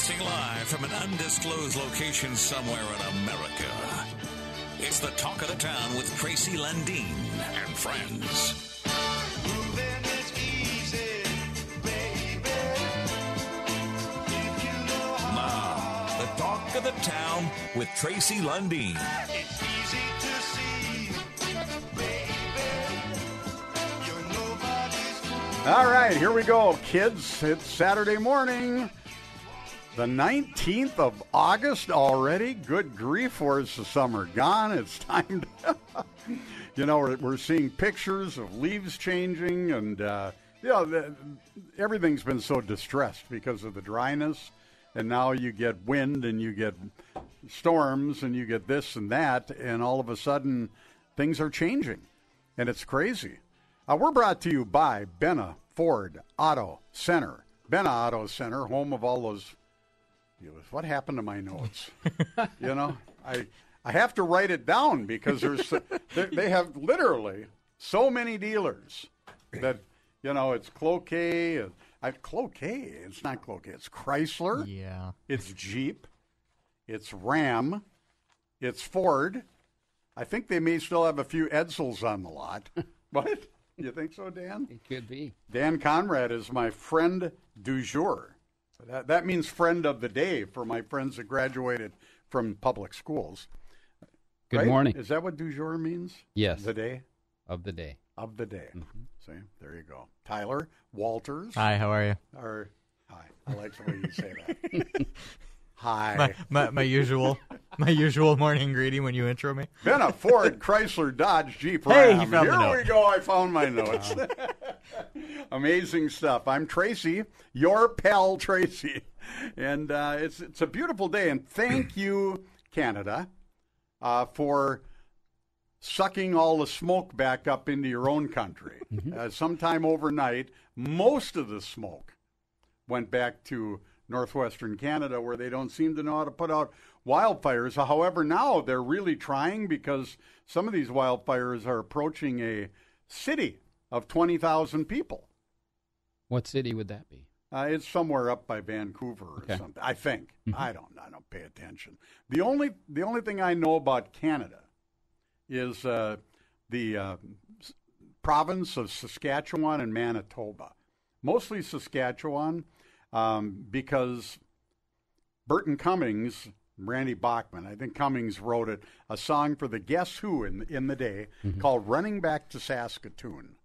Broadcasting live from an undisclosed location somewhere in America. It's the talk of the town with Tracy Lundeen and friends. Moving is easy, baby. If you know how Now, the talk of the town with Tracy Lundeen. it's easy to see, baby. You're nobody's fool. All right, here we go, kids. It's Saturday morning, the 19th of August already. Good grief, where's the summer gone? It's time to, you know, we're, we're seeing pictures of leaves changing, and, uh, you know, the, everything's been so distressed because of the dryness. And now you get wind and you get storms and you get this and that, and all of a sudden things are changing. And it's crazy. Uh, we're brought to you by Benna Ford Auto Center. Benna Auto Center, home of all those dealers. What happened to my notes? you know, I I have to write it down because there's they, they have literally so many dealers that you know it's Cloquet. Uh, I, Cloquet. It's not Cloquet. It's Chrysler. Yeah. It's Jeep. It's Ram. It's Ford. I think they may still have a few Edsels on the lot. what? You think so, Dan? It could be. Dan Conrad is my friend du jour. That, that means friend of the day for my friends that graduated from public schools. Good right? morning. Is that what du jour means? Yes. The day Of the day. of the day. Mm-hmm. See, there you go. Tyler Walters. Hi, how are you? Or, hi. I like the way you say that. hi. My, my, my usual my usual morning greeting when you intro me. Been a Ford, Chrysler, Dodge, Jeep, Hey, Ram. you found Here the note. we go. I found my notes. Amazing stuff. I'm Tracy, your pal Tracy, and uh, it's it's a beautiful day. And thank you, Canada, uh, for sucking all the smoke back up into your own country. Uh, sometime overnight, most of the smoke went back to northwestern Canada where they don't seem to know how to put out wildfires. However, now they're really trying because some of these wildfires are approaching a city of 20,000 people. What city would that be? Uh, it's somewhere up by Vancouver or Okay. something. I think. I don't. I don't pay attention. The only the only thing I know about Canada is uh, the uh, province of Saskatchewan and Manitoba. Mostly Saskatchewan, um, because Burton Cummings, Randy Bachman, I think Cummings wrote it, a song for the Guess Who in in the day called "Running Back to Saskatoon."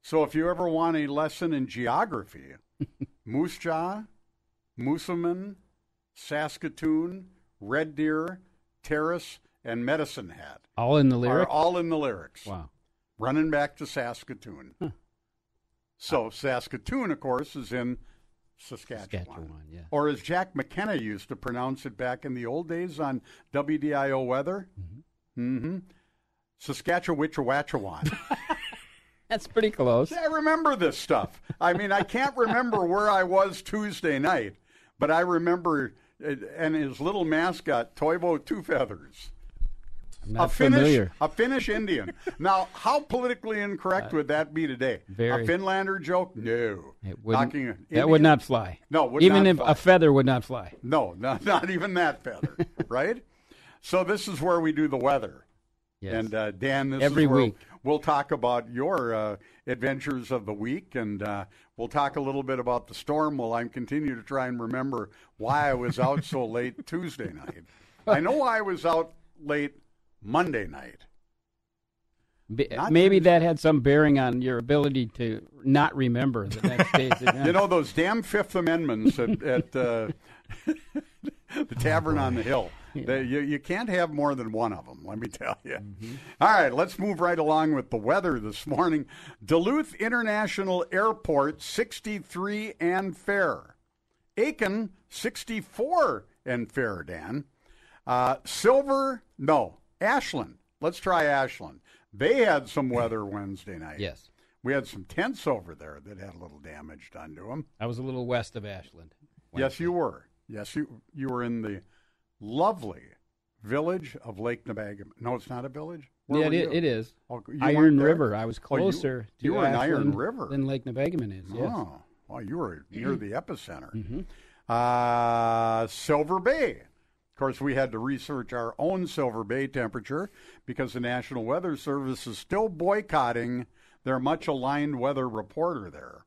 So if you ever want a lesson in geography, Moose Jaw, Moosomin, Saskatoon, Red Deer, Terrace, and Medicine Hat All in the Are all in the lyrics. Wow. Running back to Saskatoon. So Saskatoon, of course, is in Saskatchewan. Saskatchewan, yeah. Or as Jack McKenna used to pronounce it back in the old days on WDIO weather, mm-hmm. Saskatchewan. That's pretty close. I remember this stuff. I mean, I can't remember where I was Tuesday night, but I remember, and his little mascot, Toivo Two Feathers. A Finnish, familiar. a Finnish Indian. now, how politically incorrect would that be today? very. A Finlander joke? No. It Talking that would not fly. No, would Even if fly. a feather would not fly. No, not, not even that feather, right? So this is where we do the weather. Yes. And uh, Dan, this Every is where week. we'll talk about your uh, adventures of the week, and uh, we'll talk a little bit about the storm. While I'm continue to try and remember why I was out so late Tuesday night. I know why I was out late Monday night. B- Not Maybe Tuesday. that had some bearing on your ability to not remember the next day's event. You know those damn Fifth Amendments at, at uh, the Tavern on the Hill. They- you, you can't have more than one of them, let me tell you. All right, let's move right along with the weather this morning. Duluth International Airport, 63 and fair. Aitkin, 64 and fair, Dan. Uh, Silver, no. Ashland. Let's try Ashland. They had some weather Wednesday night. Yes. We had some tents over there that had a little damage done to them. I was a little west of Ashland. Yes, you were. Yes, you you were in the lovely village of Lake Nebaga. No, it's not a village. Where yeah, it, you? it is. Oh, you Iron? River. I was Oh, you- closer to you were in Iron River. than Lake Nebagamon is. Yes. Oh, well, you were near the epicenter. Mm-hmm. Uh, Silver Bay. Of course, we had to research our own Silver Bay temperature because the National Weather Service is still boycotting their much aligned weather reporter there.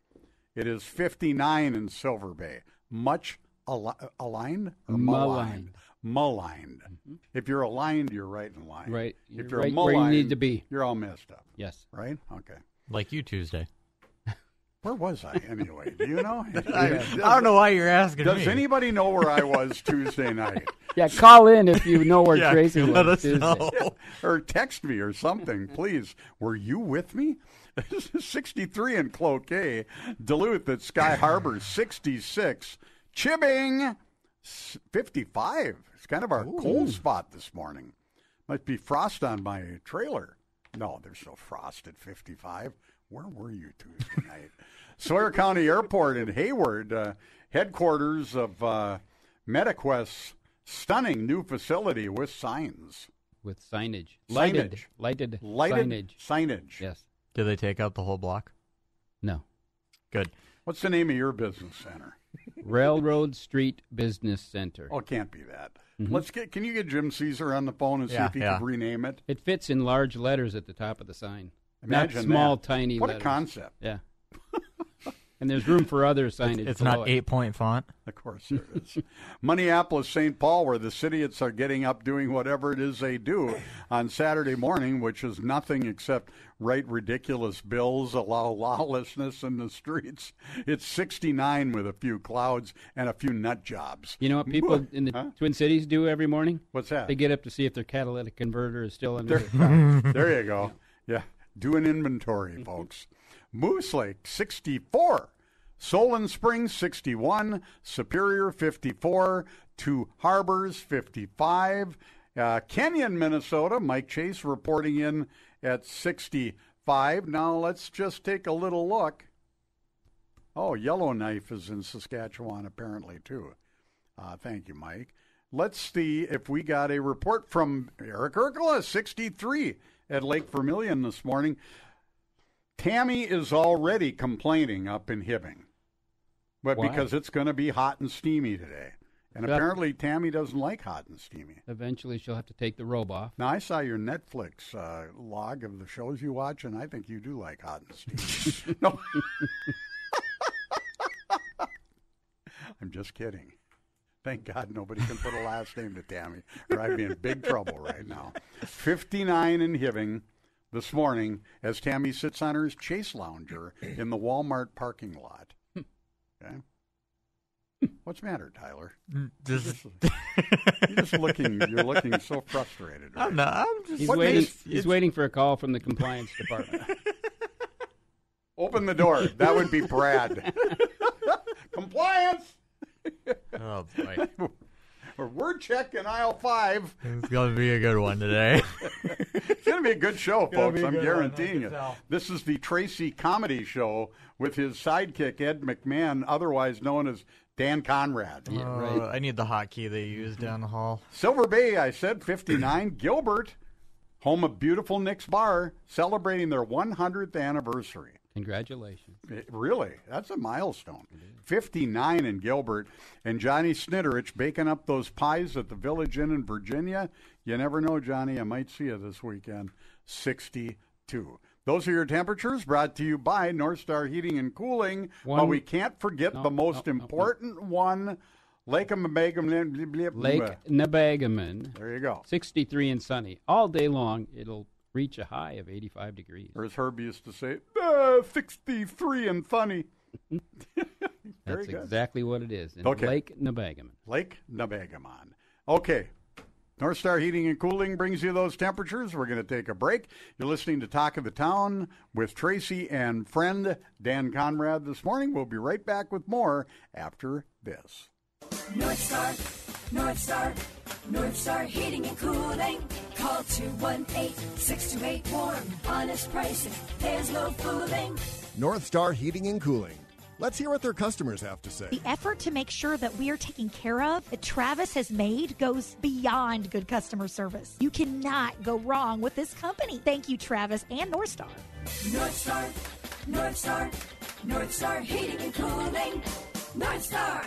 It is 59 in Silver Bay. Much al- aligned? Or Maligned. Maligned. Mm-hmm. If you're aligned, you're right in line. Right. If You're you're right where you need to be. You're all messed up, Yes. right? Okay. Like you Tuesday. Where was I anyway? Do you know? I, I don't know why you're asking Does me. anybody know where I was Tuesday night? Yeah, call in if you know where yeah, Tracy was. let us Tuesday. know. or text me or something, please. Were you with me? 63 in Cloquet, Duluth at Sky Harbor, 66, Chibbing, 55. It's kind of our cold spot this morning. Might be frost on my trailer. No, there's no frost at 55. Where were you Tuesday night? Sawyer County Airport in Hayward, uh, headquarters of uh, MediQuest's stunning new facility with signs. With signage. Lighted. Signage. Lighted, Lighted signage. signage. Yes. Did they take out the whole block? No. Good. What's the name of your business center? Railroad Street Business Center. Oh, it can't be that. Let's get. Can you get Jim Caesar on the phone and see Yeah, if he yeah. can rename it? It fits in large letters at the top of the sign. Imagine Not small, that. tiny What letters. a concept! Yeah. and there's room for other signage. It's below not eight point font. Of course there is. Minneapolis, St. Paul, where the idiots are getting up doing whatever it is they do on Saturday morning, which is nothing except write ridiculous bills, allow lawlessness in the streets. It's 69 with a few clouds and a few nut jobs. You know what people in the Huh? Twin Cities do every morning? What's that? They get up to see if their catalytic converter is still under. the- there you go. Yeah. Do an inventory, folks. Moose Lake, 64. Solon Springs, 61. Superior, 54. Two Harbors, 55. Uh, Kenyon, Minnesota. Mike Chase reporting in at 65. Now let's just take a little look. Oh, Yellowknife is in Saskatchewan apparently too. Uh, thank you, Mike. Let's see if we got a report from Eric Urkela, 63 at Lake Vermilion this morning. Tammy is already complaining up in Hibbing, but Why? because it's going to be hot and steamy today. And apparently, Tammy doesn't like hot and steamy. Eventually, she'll have to take the robe off. Now, I saw your Netflix uh, log of the shows you watch, and I think you do like hot and steamy. no. I'm just kidding. Thank God nobody can put a last name to Tammy, or I'd be in big trouble right now. 59 in Hibbing this morning as Tammy sits on her Chase Lounger in the Walmart parking lot. Okay. What's the matter, Tyler? Mm, just, You're just looking. You're looking so frustrated. Right I'm not. I'm just. He's What waiting. makes- he's waiting for a call from the compliance department. Open the door. That would be Brad. Compliance. Oh boy, Or word check in aisle five. it's gonna be a good one today. It's going to be a good show, folks. be a I'm good one, I guaranteeing can it. This is the Tracy Comedy Show with his sidekick Ed McMahon, otherwise known as Dan Conrad. Yeah, Uh, right. I need the hotkey they use down the hall. Silver Bay, I said 59. Gilbert, home of beautiful Nick's Bar, celebrating their 100th anniversary. Congratulations. It- really, that's a milestone. 59 in Gilbert. And Johnny Snitterich baking up those pies at the Village Inn in Virginia. You never know, Johnny. I might see you this weekend. 62. Those are your temperatures brought to you by North Star Heating and Cooling. One- but we can't forget No, the most no, no, important one Lake Mabagam. Lake Nebagamon, There you go. 63 and sunny. All day long, it'll reach a high of 85 degrees. Or as Herb used to say, uh, 63 and funny. That's good. exactly what it is. In Okay. Lake Nebagamon. Lake Nebagamon. Okay. North Star Heating and Cooling brings you those temperatures. We're going to take a break. You're listening to Talk of the Town with Tracy and friend Dan Conrad this morning. We'll be right back with more after this. North Star, North Star, North Star Heating and Cooling. Call 218-628-WARM. Honest prices, there's no fooling. North Star Heating and Cooling. Let's hear what their customers have to say. The effort to make sure that we are taken care of that Travis has made goes beyond good customer service. You cannot go wrong with this company. Thank you, Travis and North Star. North Star, North Star, North Star Heating and Cooling. North Star.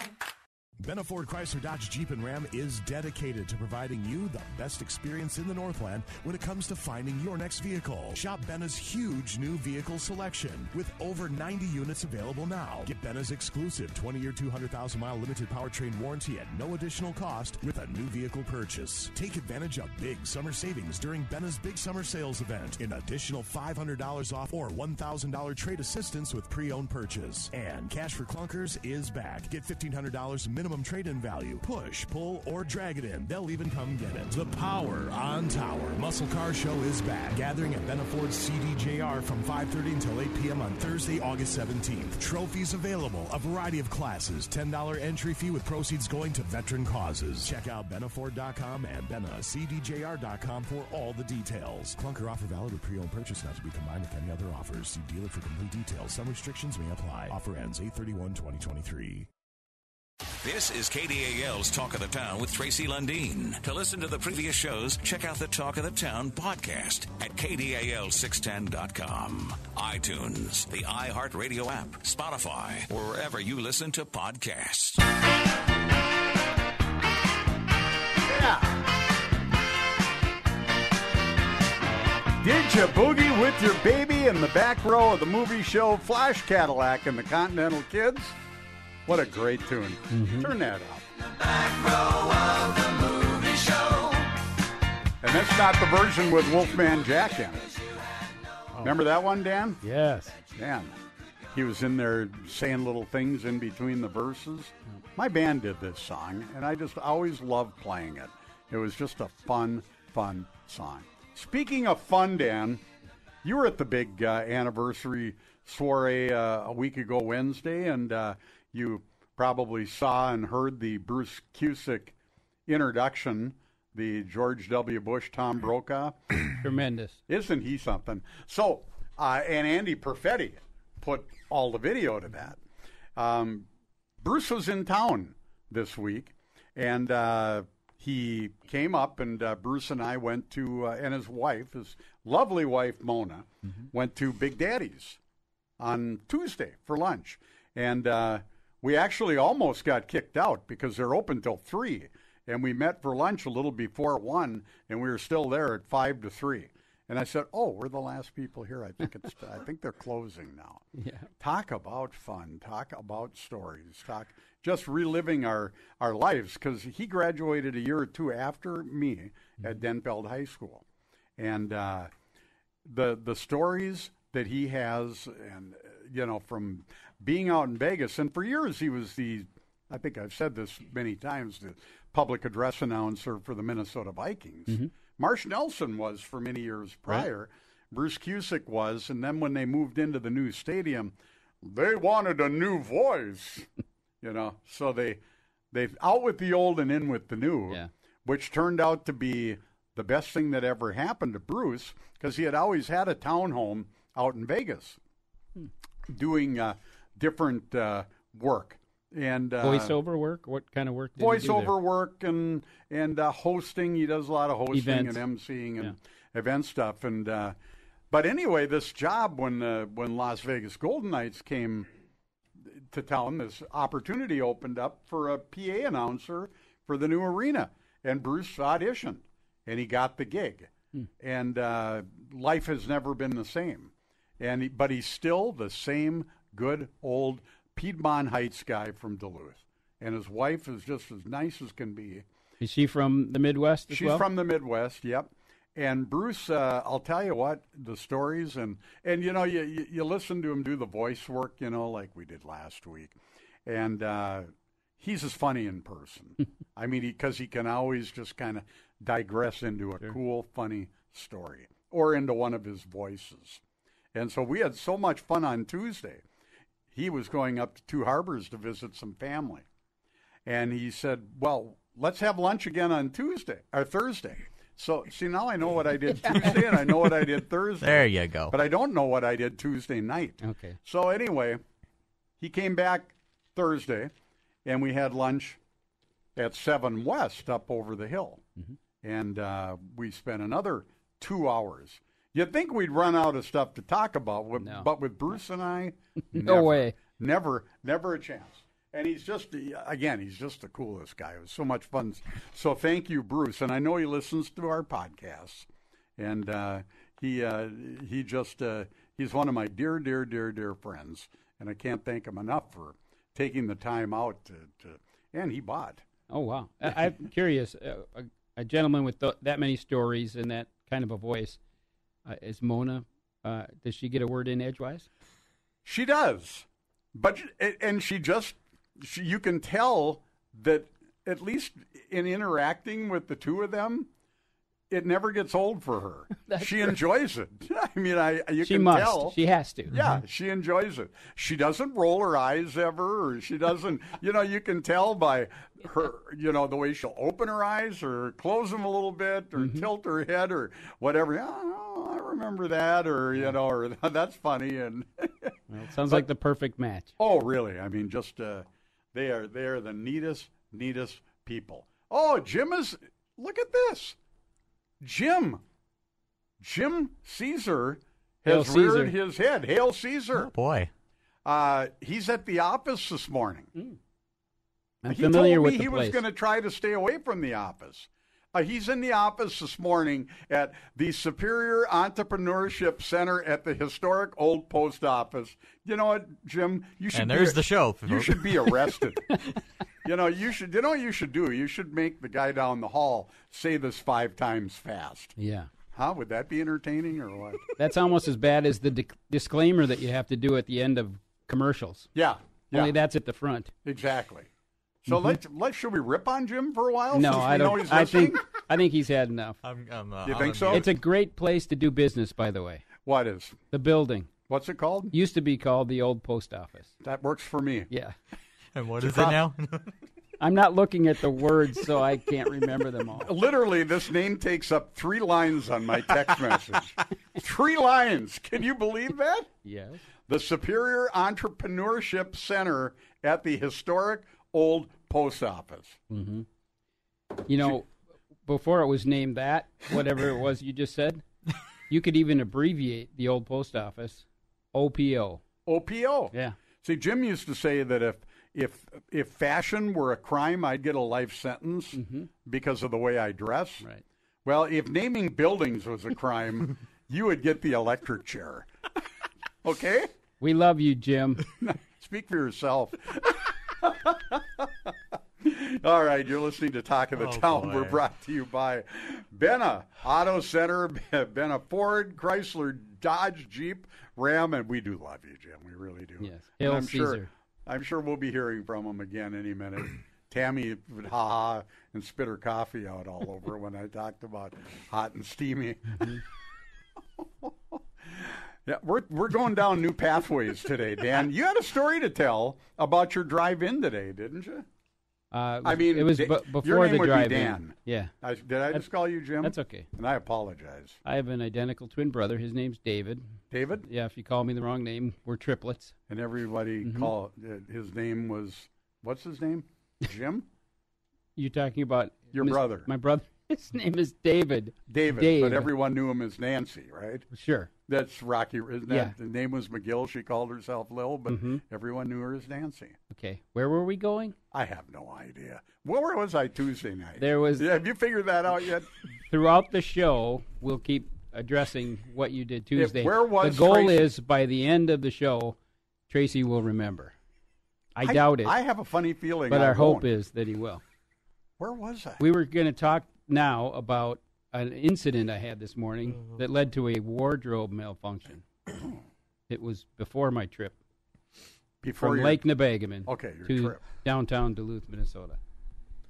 Benna Ford Chrysler Dodge Jeep and Ram is dedicated to providing you the best experience in the Northland when it comes to finding your next vehicle. Shop Benna's huge new vehicle selection with over 90 units available now. Get Benna's exclusive 20-year, 200,000 mile limited powertrain warranty at no additional cost with a new vehicle purchase. Take advantage of big summer savings during Benna's Big Summer Sales event. An additional $500 off or $1,000 trade assistance with pre-owned purchase. And Cash for Clunkers is back. Get $1,500 minimum trade-in value. Push, pull, or drag it in. They'll even come get it. The Power on Tower Muscle Car Show is back. Gathering at Ford's CDJR from 5.30 until 8 p.m. on Thursday, August 17th. Trophies available. A variety of classes. $10 entry fee with proceeds going to veteran causes. Check out BennaFord.com and BennaCDJR.com for all the details. Clunker offer valid with pre-owned purchase not to be combined with any other offers. See dealer for complete details. Some restrictions may apply. Offer ends 831-2023. This is KDAL's Talk of the Town with Tracy Lundeen. To listen to the previous shows, check out the Talk of the Town podcast at KDAL610.com, iTunes, the iHeartRadio app, Spotify, or wherever you listen to podcasts. Yeah. Did you boogie with your baby in the back row of the movie show Flash Cadillac and the Continental Kids? What a great tune. Turn that up. And that's not the version with Wolfman Jack in it. Remember that one, Dan? Yes. Dan. he was in there saying little things in between the verses. My band did this song, and I just always loved playing it. It was just a fun, fun song. Speaking of fun, Dan, you were at the big uh, anniversary soiree uh, a week ago Wednesday, and uh, you probably saw and heard the Bruce Cusick introduction, the George W. Bush, Tom Brokaw. Tremendous. Isn't he something? So, uh, and Andy Perfetti put all the video to that. Um, Bruce was in town this week, and uh, he came up, and uh, Bruce and I went to, uh, and his wife, his lovely wife Mona, went to Big Daddy's on Tuesday for lunch, and uh, we actually almost got kicked out because they're open till three, and we met for lunch a little before one, and we were still there at five to three. And I said, "Oh, we're the last people here. I think it's. I think they're closing now." Yeah. Talk about fun. Talk about stories. Talk just reliving our our lives because he graduated a year or two after me at Denfeld High School, and uh, the the stories that he has, and you know, from being out in Vegas, and for years he was the. I think I've said this many times. The public address announcer for the Minnesota Vikings. Marsh Nelson was for many years prior. Bruce Cusick was, and then when they moved into the new stadium, they wanted a new voice. you know, so they they out with the old and in with the new, Yeah. which turned out to be the best thing that ever happened to Bruce because he had always had a townhome out in Vegas, doing uh, different uh, work and uh, Voiceover work? What kind of work did he do there? voiceover work and and uh, hosting. He does a lot of hosting Events. and emceeing and event stuff. And uh, but anyway, this job when uh, when Las Vegas Golden Knights came to town, this opportunity opened up for a PA announcer for the new arena, and Bruce auditioned, and he got the gig. And uh, life has never been the same. And he, but he's still the same good old Piedmont Heights guy from Duluth, and his wife is just as nice as can be. Is she from the Midwest as She's well? from the Midwest. Yep. And Bruce, uh, I'll tell you what, the stories and and you know you, you you listen to him do the voice work, you know, like we did last week, and uh, he's as funny in person. I mean, because he, can always just kind of digress into a cool, funny story or into one of his voices. And so we had so much fun on Tuesday. He was going up to Two Harbors to visit some family. And he said, Well, let's have lunch again on Tuesday or Thursday. So, see, now I know what I did Tuesday and I know what I did Thursday. There you go. But I don't know what I did Tuesday night. Okay. So, anyway, he came back Thursday and we had lunch at 7 West up over the hill. And uh, we spent another two hours. You'd think we'd run out of stuff to talk about, with, No. but with Bruce and I, No never, way. Never, never a chance. And he's just, again, he's just the coolest guy. It was so much fun. So thank you, Bruce. And I know he listens to our podcasts. And uh, he uh, he just, uh, he's one of my dear, dear, dear, dear friends. And I can't thank him enough for taking the time out to, to and he bought. Oh wow! I, I'm curious. Uh, a, a gentleman with th- that many stories and that kind of a voice uh, is Mona. Uh, does she get a word in edgewise? She does, but and she just she, you can tell that at least in interacting with the two of them, it never gets old for her. she enjoys it. I mean, I you she can must. tell. She has to. Yeah, she enjoys it. She doesn't roll her eyes ever, or she doesn't. You know, you can tell by her. You know, the way she'll open her eyes or close them a little bit, or Mm-hmm. tilt her head, or whatever. Oh, I remember that, or you know, or that's funny. And Well, it sounds like the perfect match. oh, really? I mean, just uh, they are they are the neatest, neatest people. Oh, Jim is. Look at this, Jim. Jim Caesar Hail has reared Caesar. his head. Hail Caesar. Oh, boy. Uh, he's at the office this morning. I'm he familiar told with me the he place. was going to try to stay away from the office. Uh, he's in the office this morning at the Superior Entrepreneurship Center at the historic old post office. You know what, Jim? You should. And be- there's the show. You should be arrested. you know, you should. You know what you should do? You should make the guy down the hall say this five times fast. Yeah. Huh? Would that be entertaining or what? That's almost as bad as the dic- disclaimer that you have to do at the end of commercials. Yeah. Yeah. Only that's at the front. Exactly. So let's let should we rip on Jim for a while? Mm-hmm. No, since I know don't. he's I think I think he's had enough. I'm, I'm, uh, You I'll think so? It's a great place to do business, by the way. what is The building what's it called? used to be called the old post office. That works for me. Yeah. And what is It's is it now? I'm not looking at the words, so I can't remember them all. Literally, this name takes up three lines on my text message. three lines. Can you believe that? Yes. The Superior Entrepreneurship Center at the historic old post office. You know, before it was named that, whatever it was you just said, you could even abbreviate the old post office, OPO. OPO. Yeah. See, Jim used to say that if if if fashion were a crime, I'd get a life sentence because of the way I dress. Mm-hmm. Right. Well, if naming buildings was a crime, you would get the electric chair. okay? We love you, Jim. Speak for yourself. All right, you're listening to Talk of the Oh, Town. boy. We're brought to you by Benna Auto Center, Benna Ford, Chrysler, Dodge, Jeep, Ram, and we do love you, Jim. We really do. Yes. Hail I'm sure, I'm sure we'll be hearing from him again any minute. Tammy would ha ha and spit her coffee out all over when I talked about hot and steamy. Mm-hmm. Yeah, we're we're going down new pathways today, Dan. You had a story to tell about your drive in today, didn't you? Uh, I mean, it was Da- bu- your before name the would be drive Dan. Yeah. I, did I just call you Jim? That's okay. And I apologize. I have an identical twin brother. His name's David. David? Yeah, if you call me the wrong name, we're triplets. And everybody Mm-hmm. call uh, his name was what's his name? Jim? You talking about Your Mis- brother. My brother. His name is David. David, Dave. but everyone knew him as Nancy, right? Sure. That's Rocky. Isn't that, Yeah. The name was McGill. She called herself Lil, but Mhm. everyone knew her as Nancy. Okay. Where were we going? I have no idea. Where was I Tuesday night? There was Yeah, have you figured that out yet? throughout the show. We'll keep addressing what you did Tuesday. where was I the goal Tracy- is by the end of the show, Tracy will remember. I, doubt it, I have a funny feeling. but I our hope won't. is that he will. Where was I? We were going to talk now about an incident I had this morning Mm-hmm. that led to a wardrobe malfunction. it was before my trip Before from Lake Nebagamon Okay, to trip. downtown Duluth, Minnesota.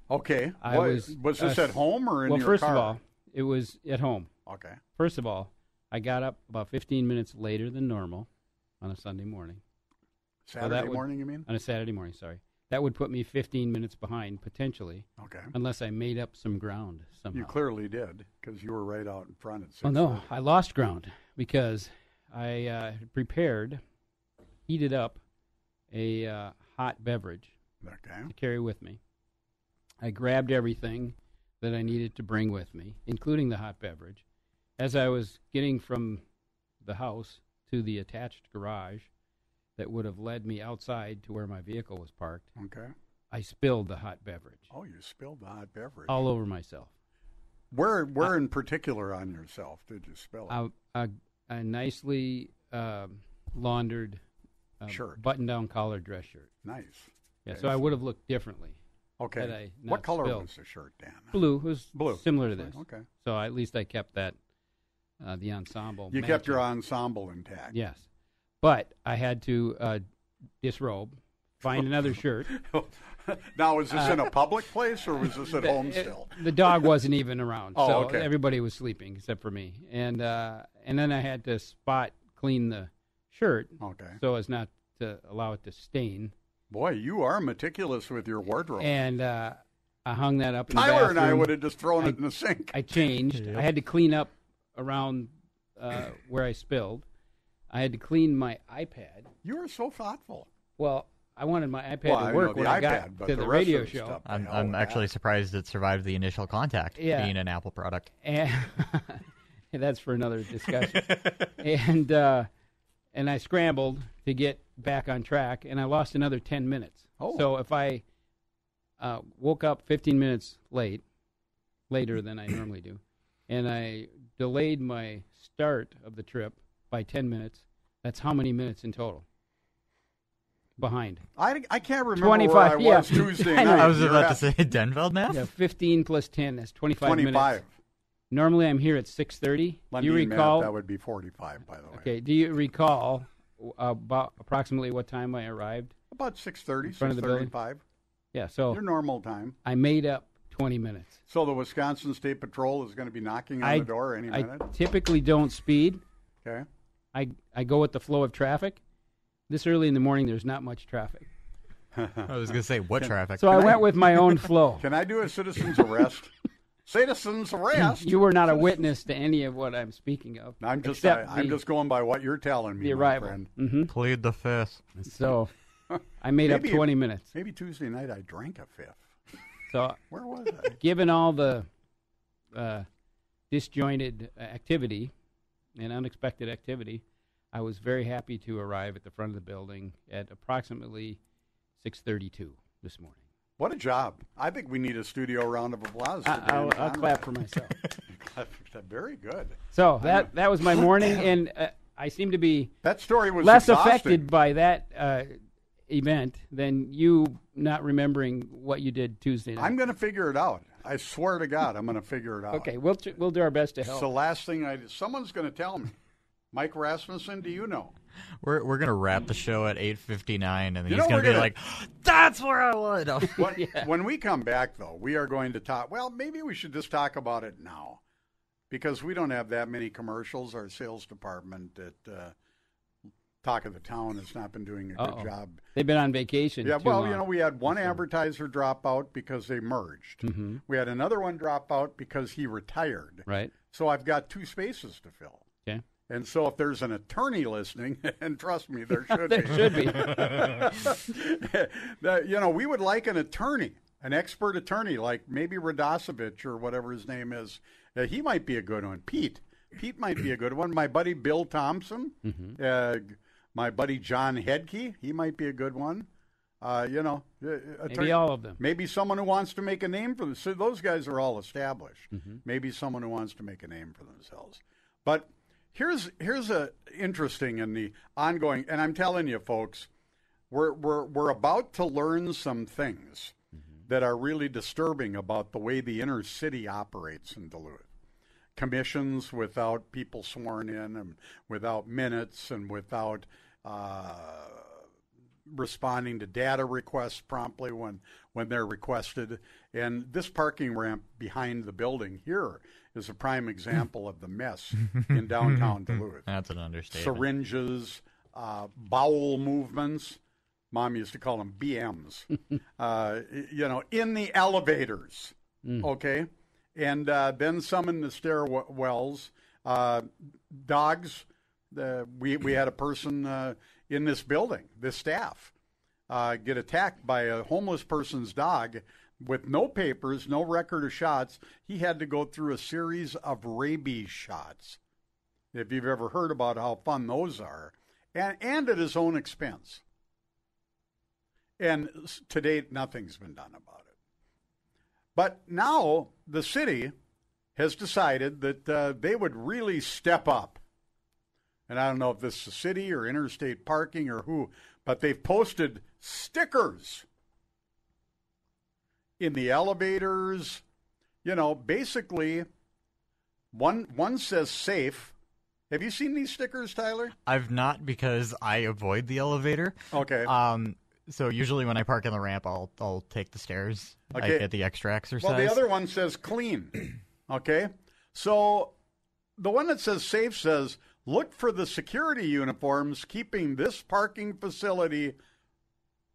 Okay. I What- was was this uh, at home or in well, your first car? of all, it was at home. Okay. First of all, I got up about 15 minutes later than normal on a Sunday morning. Saturday would- morning, you mean? On a Saturday morning, sorry. That would put me 15 minutes behind potentially, Okay. unless I made up some ground somehow. You clearly did because you were right out in front at six. Oh no, I lost ground because I uh, prepared, heated up a uh, hot beverage Okay. to carry with me. I grabbed everything that I needed to bring with me, including the hot beverage. As I was getting from the house to the attached garage, that would have led me outside to where my vehicle was parked. Okay. I spilled the hot beverage Oh, you spilled the hot beverage. all over myself. Where, where in particular on yourself did you spill it? A, a, a nicely um, laundered, uh, Shirt. button-down collar dress shirt. nice. Yeah, Okay, so I would have looked differently. Okay. what color spilled. was the shirt, Dan? Blue it was Blue. similar to this. Okay. So at least I kept that, uh, the ensemble. You kept your ensemble intact. Yes, but I had to uh, disrobe, find another shirt. now, is this in Uh, a public place or was this at The- home it- still? The dog wasn't even around, Oh, so okay. everybody was sleeping except for me. And uh, and then I had to spot clean the shirt Okay. so as not to allow it to stain. Boy, you are meticulous with your wardrobe. And uh, I hung that up. In the Tyler and I would have just thrown I- it in the sink. I changed. I had to clean up around uh, where I spilled. I had to clean my iPad. You were so thoughtful. Well, I wanted my iPad Well, to work the when I got but to the the, radio show. stuff- I'm, I'm actually that. surprised it survived the initial contact, Yeah. being an Apple product. and that's for another discussion. and uh, and I scrambled to get back on track, and I lost another ten minutes. Oh. So if I uh, woke up fifteen minutes late, later than I normally do, and I delayed my start of the trip by ten minutes, that's how many minutes in total? Behind. I, I can't remember 25, where I yeah. was Tuesday I night. I was You're about at to say Denfeld math. Yeah, fifteen plus ten. That's twenty-five, 25. minutes. Normally, I'm here at six thirty. Let You me math, recall? that would be 45, by the way. Okay. Do you recall about approximately what time I arrived? About 6.30, In front of the building? 6.35. Yeah. So Your normal time. I made up twenty minutes. So the Wisconsin State Patrol is going to be knocking on I the door any I minute? typically don't speed. Okay. I I go with the flow of traffic. This early in the morning, there's not much traffic, I was going to say what traffic. so I I- went with my own flow. Can I do a citizen's arrest? citizen's arrest? You were not a witness to any of what I'm speaking of. I'm just except I, am just going by what you're telling me, the my arrival. friend. hmm Plead the fifth. So I made up 20 minutes. Maybe Tuesday night I drank a fifth. So Where was I? given all the uh, disjointed activity and unexpected activity, I was very happy to arrive at the front of the building at approximately 6:32 this morning. What a job! I think we need a studio round of applause. I, I'll, I'll clap for myself. Very good. So that that was my morning, and uh, I seem to be That story was less exhausting. affected by that uh, event than you not remembering what you did Tuesday night. I'm going to figure it out. I swear to God, I'm going to figure it out. okay, we'll tr- we'll do our best to help. It's the last thing I. Someone's going to tell me. Mike Rasmussen, do you know? We're we're gonna wrap the show at eight fifty nine, and You he's gonna be gonna- like, "That's where I would." When, when we come back, though, we are going to talk. Well, maybe we should just talk about it now, because we don't have that many commercials. Our sales department at uh, Talk of the Town has not been doing a good Uh-oh. job. They've been on vacation. Yeah, well, long. you know, we had one advertiser drop out because they merged. Mm-hmm. We had another one drop out because he retired. right? So I've got two spaces to fill. Okay. And so if there's an attorney listening, and trust me, there should There be. should be. that, you know, we would like an attorney, an expert attorney, like maybe Radosevich or whatever his name is. Uh, he might be a good one. Pete. Pete might be a good one. My buddy Bill Thompson. Mm-hmm. Uh, my buddy John Hedke. He might be a good one. Uh, you know, uh, Maybe all of them. Maybe someone who wants to make a name for them. So those guys are all established. Mm-hmm. Maybe someone who wants to make a name for themselves. But here's here's a interesting in the ongoing, and I'm telling you, folks, we're we're we're about to learn some things that are really disturbing about the way the inner city operates in Duluth. Commissions without people sworn in, and without minutes, and without. Uh, responding to data requests promptly when when they're requested. And this parking ramp behind the building here is a prime example of the mess in downtown Duluth. That's an understatement. Syringes, uh, bowel movements. Mom used to call them BMs. uh, you know, in the elevators. Okay, and uh, then some in the stairwells. Uh, dogs. The, we we had a person uh, in this building, this staff, uh, get attacked by a homeless person's dog with no papers, no record of shots. He had to go through a series of rabies shots. If you've ever heard about how fun those are, and, and at his own expense. And to date, nothing's been done about it. But now the city has decided that uh, they would really step up. And I don't know if this is the city or interstate parking or who, but they've posted stickers in the elevators. You know, basically, one one says safe. Have you seen these stickers, Tyler? I've not because I avoid the elevator. Okay. Um. So usually when I park in the ramp, I'll I'll take the stairs. Okay. I get the extra exercise. Well, the other one says clean. okay. So the one that says safe says look for the security uniforms keeping this parking facility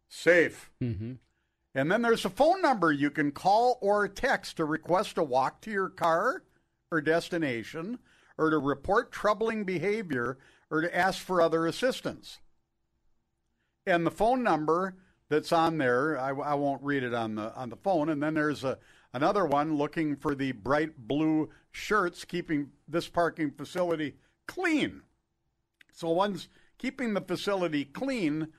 safe. Mm-hmm. And then there's a phone number you can call or text to request a walk to your car or destination or to report troubling behavior or to ask for other assistance. And the phone number that's on there, I, I won't read it on the on the phone. And then there's a another one looking for the bright blue shirts keeping this parking facility clean. So one's keeping the facility clean.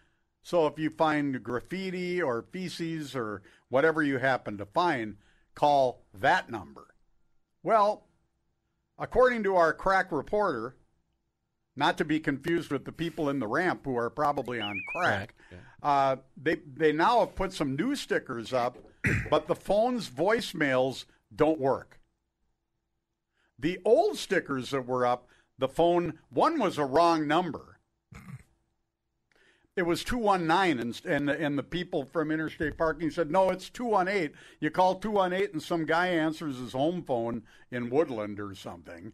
So if you find graffiti or feces or whatever you happen to find, call that number. Well, according to our crack reporter, not to be confused with the people in the ramp who are probably on crack, uh, they they now have put some new stickers up, but the phone's voicemails don't work. The old stickers that were up, the phone one was a wrong number. It was 219, and, and, and the people from Interstate Parking said, no, it's 218. You call 218, and some guy answers his home phone in Woodland or something.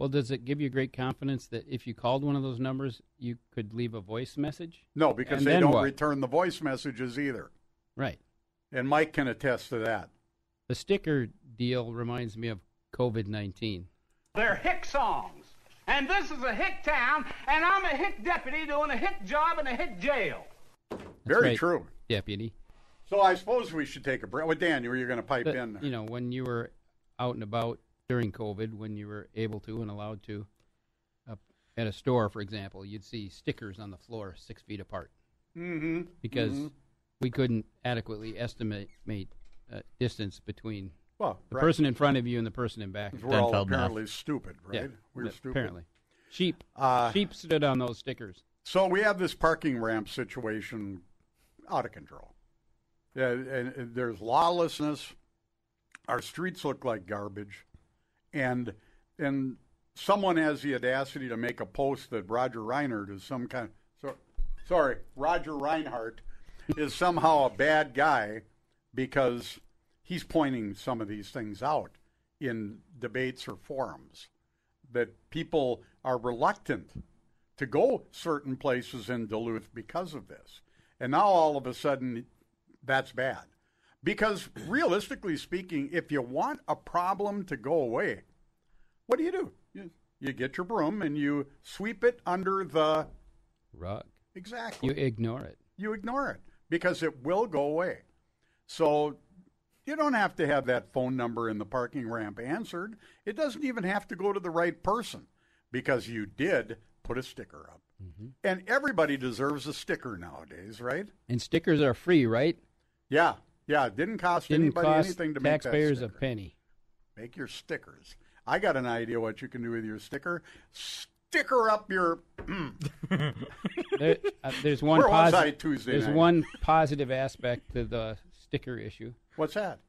Well, does it give you great confidence that if you called one of those numbers, you could leave a voice message? No, because And they don't what? return the voice messages either. Right. And Mike can attest to that. The sticker deal reminds me of COVID 19. They're hick songs. And this is a hick town, and I'm a hick deputy doing a hick job in a hick jail. Very right. true. Deputy. So I suppose we should take a break. Well, Dan, were you were going to pipe But, in. you know, when you were out and about during COVID, when you were able to and allowed to, uh, at a store, for example, you'd see stickers on the floor six feet apart Mm-hmm. because Mhm. we couldn't adequately estimate uh, distance between Well, the right. person in front of you and the person in back. of. We're all Denfeld math. apparently stupid, right? Yeah, We're yeah, stupid. Apparently, sheep. Uh, sheep stood on those stickers. So we have this parking ramp situation out of control. Yeah, and, and there's lawlessness. Our streets look like garbage, and and someone has the audacity to make a post that Roger Reinert is some kind. So, sorry, Roger Reinert is somehow a bad guy because he's pointing some of these things out in debates or forums that people are reluctant to go certain places in Duluth because of this. And now all of a sudden, that's bad. Because realistically speaking, if you want a problem to go away, what do you do? You, you get your broom and you sweep it under the. Rug. Exactly. You ignore it. You ignore it because it will go away. So you don't have to have that phone number in the parking ramp answered. It doesn't even have to go to the right person because you did put a sticker up. Mm-hmm. And everybody deserves a sticker nowadays, right? And stickers are free, right? Yeah. Yeah. It didn't cost Didn't anybody cost anything to make that taxpayers a penny. Make your stickers. I got an idea what you can do with your sticker. Sticker up your. There, uh, there's one. Where was posi- I Tuesday There's night? one positive aspect to the sticker issue. What's that?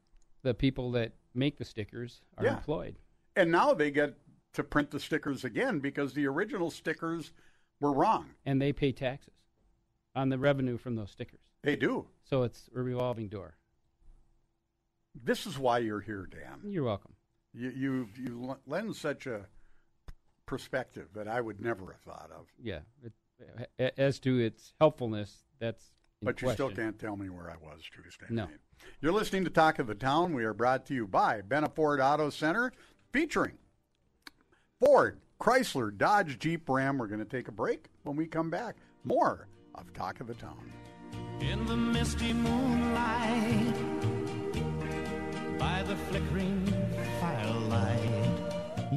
The people that make the stickers are Yeah. employed. And now they get to print the stickers again because the original stickers were wrong. and they pay taxes on the revenue from those stickers. They do. So it's a revolving door. This is why you're here, Dan. You're welcome. You you you lend such a perspective that I would never have thought of. Yeah. It, as to its helpfulness, that's in But you still can't tell me where I was Tuesday No. night. You're listening to Talk of the Town. We are brought to you by Benna Ford Auto Center, featuring Ford, Chrysler, Dodge, Jeep, Ram. We're going to take a break. When we come back, more of Talk of the Town. In the misty moonlight, by the flickering firelight,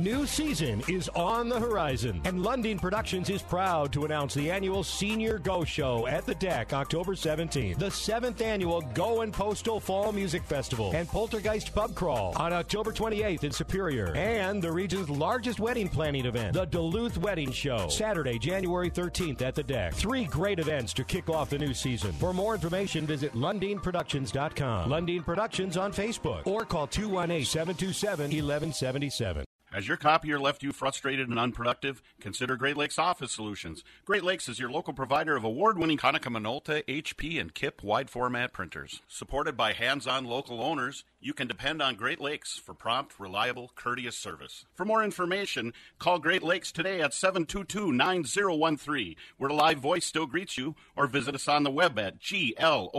new season is on the horizon, and Lundeen Productions is proud to announce the annual Senior Go Show at the DECC October 17th, the seventh annual Go and Postal Fall Music Festival, and Poltergeist Pub Crawl on October 28th in Superior, and the region's largest wedding planning event, the Duluth Wedding Show, Saturday, January 13th at the DECC. Three great events to kick off the new season. For more information, visit LundeenProductions.com, Lundeen Productions on Facebook, or call 218 727 1177. Has your copier left you frustrated and unproductive? Consider Great Lakes Office Solutions. Great Lakes is your local provider of award-winning Konica Minolta, HP, and KIP wide format printers. Supported by hands-on local owners, you can depend on Great Lakes for prompt, reliable, courteous service. For more information, call Great Lakes today at 722-9013, where the live voice still greets you, or visit us on the web at glosinc.com.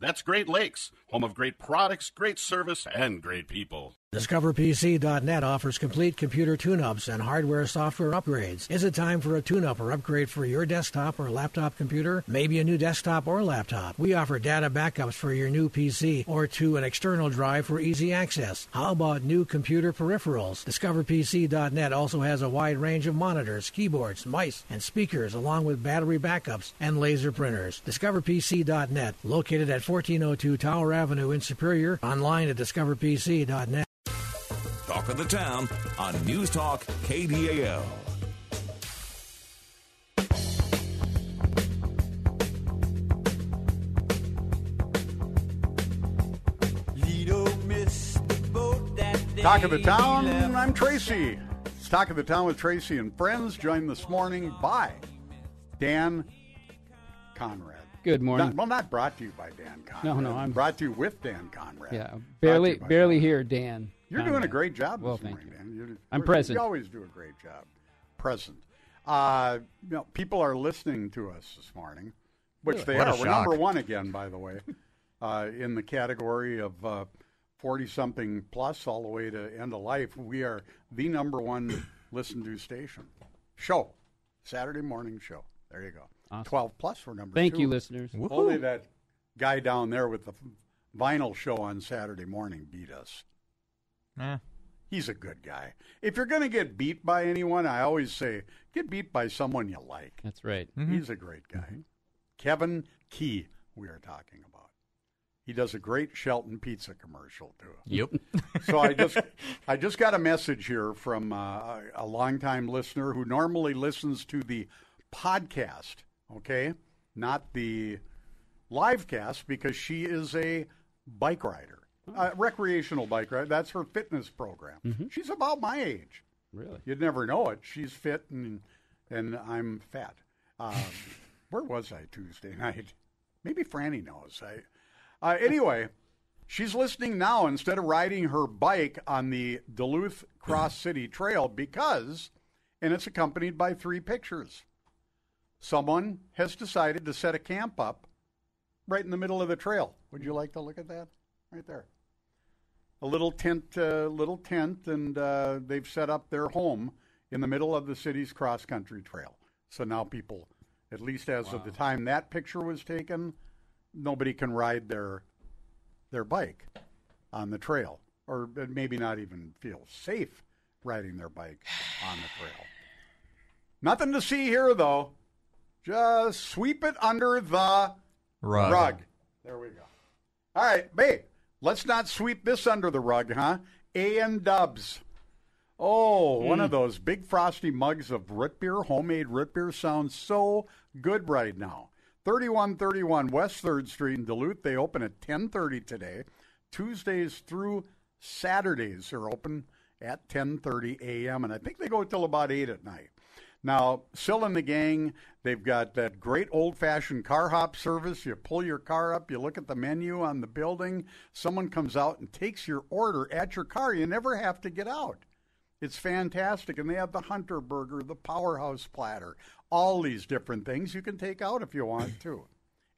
That's Great Lakes, home of great products, great service, and great people. DiscoverPC.net offers complete computer tune-ups and hardware software upgrades. Is it time for a tune-up or upgrade for your desktop or laptop computer? Maybe a new desktop or laptop. We offer data backups for your new PC or to an external drive for easy access. How about new computer peripherals? DiscoverPC.net also has a wide range of monitors, keyboards, mice, and speakers along with battery backups and laser printers. DiscoverPC.net, located at 1402 Tower Avenue in Superior, online at discoverpc.net. Talk of the Town on News Talk KDAL. Talk of the Town, I'm Tracy. It's Talk of the Town with Tracy and friends, joined this morning by Dan Conrad. Good morning. Not- well, not brought to you by Dan Conrad. No, no, I'm- brought to you with Dan Conrad. Yeah, barely, barely Dan. here, Dan. You're doing a great job Well, this thank morning, you. Dan. You're- I'm we're- present. You always do a great job. Present. Uh, you know, people are listening to us this morning, which Really? they What are. We're number one again, by the way, uh, in the category of uh, 40-something plus all the way to end of life. We are the number one listened to station. Show. Saturday morning show. There you go. Awesome. 12 plus, we're number Thank two. you, listeners. Only that guy down there with the vinyl show on Saturday morning beat us. Eh. He's a good guy. If you're going to get beat by anyone, I always say get beat by someone you like. That's right. He's a great guy. Kevin Key, we are talking about. He does a great Shelton pizza commercial too. Yep. so I just I just got a message here from uh, a longtime listener who normally listens to the podcast. Okay, not the live cast because she is a bike rider, a recreational bike rider. That's her fitness program. She's about my age. Really? You'd never know it. She's fit and and I'm fat. Um, where was I Tuesday night? Maybe Franny knows. I uh, anyway. She's listening now instead of riding her bike on the Duluth Cross City Trail because, and it's accompanied by three pictures. Someone has decided to set a camp up right in the middle of the trail. Would you like to look at that? Right there. A little tent, uh, little tent, and uh, they've set up their home in the middle of the city's cross country trail. So now people, at least as of the time that picture was taken, nobody can ride their their bike on the trail, or maybe not even feel safe riding their bike on the trail. Nothing to see here, though. Just sweep it under the Rug. There we go. All right, babe. Let's not sweep this under the rug, huh? A and Dubs. Oh, one of hmm. those big frosty mugs of root beer, homemade root beer sounds so good right now. 3131 West 3rd Street in Duluth. They open at 10:30 today. Tuesdays through Saturdays are open at 10:30 a.m. and I think they go till about 8 at night. Now, Sill and the gang, they've got that great old fashioned car hop service. You pull your car up, you look at the menu on the building, someone comes out and takes your order at your car. You never have to get out. It's fantastic. And they have the Hunter Burger, the Powerhouse Platter, all these different things you can take out if you want to.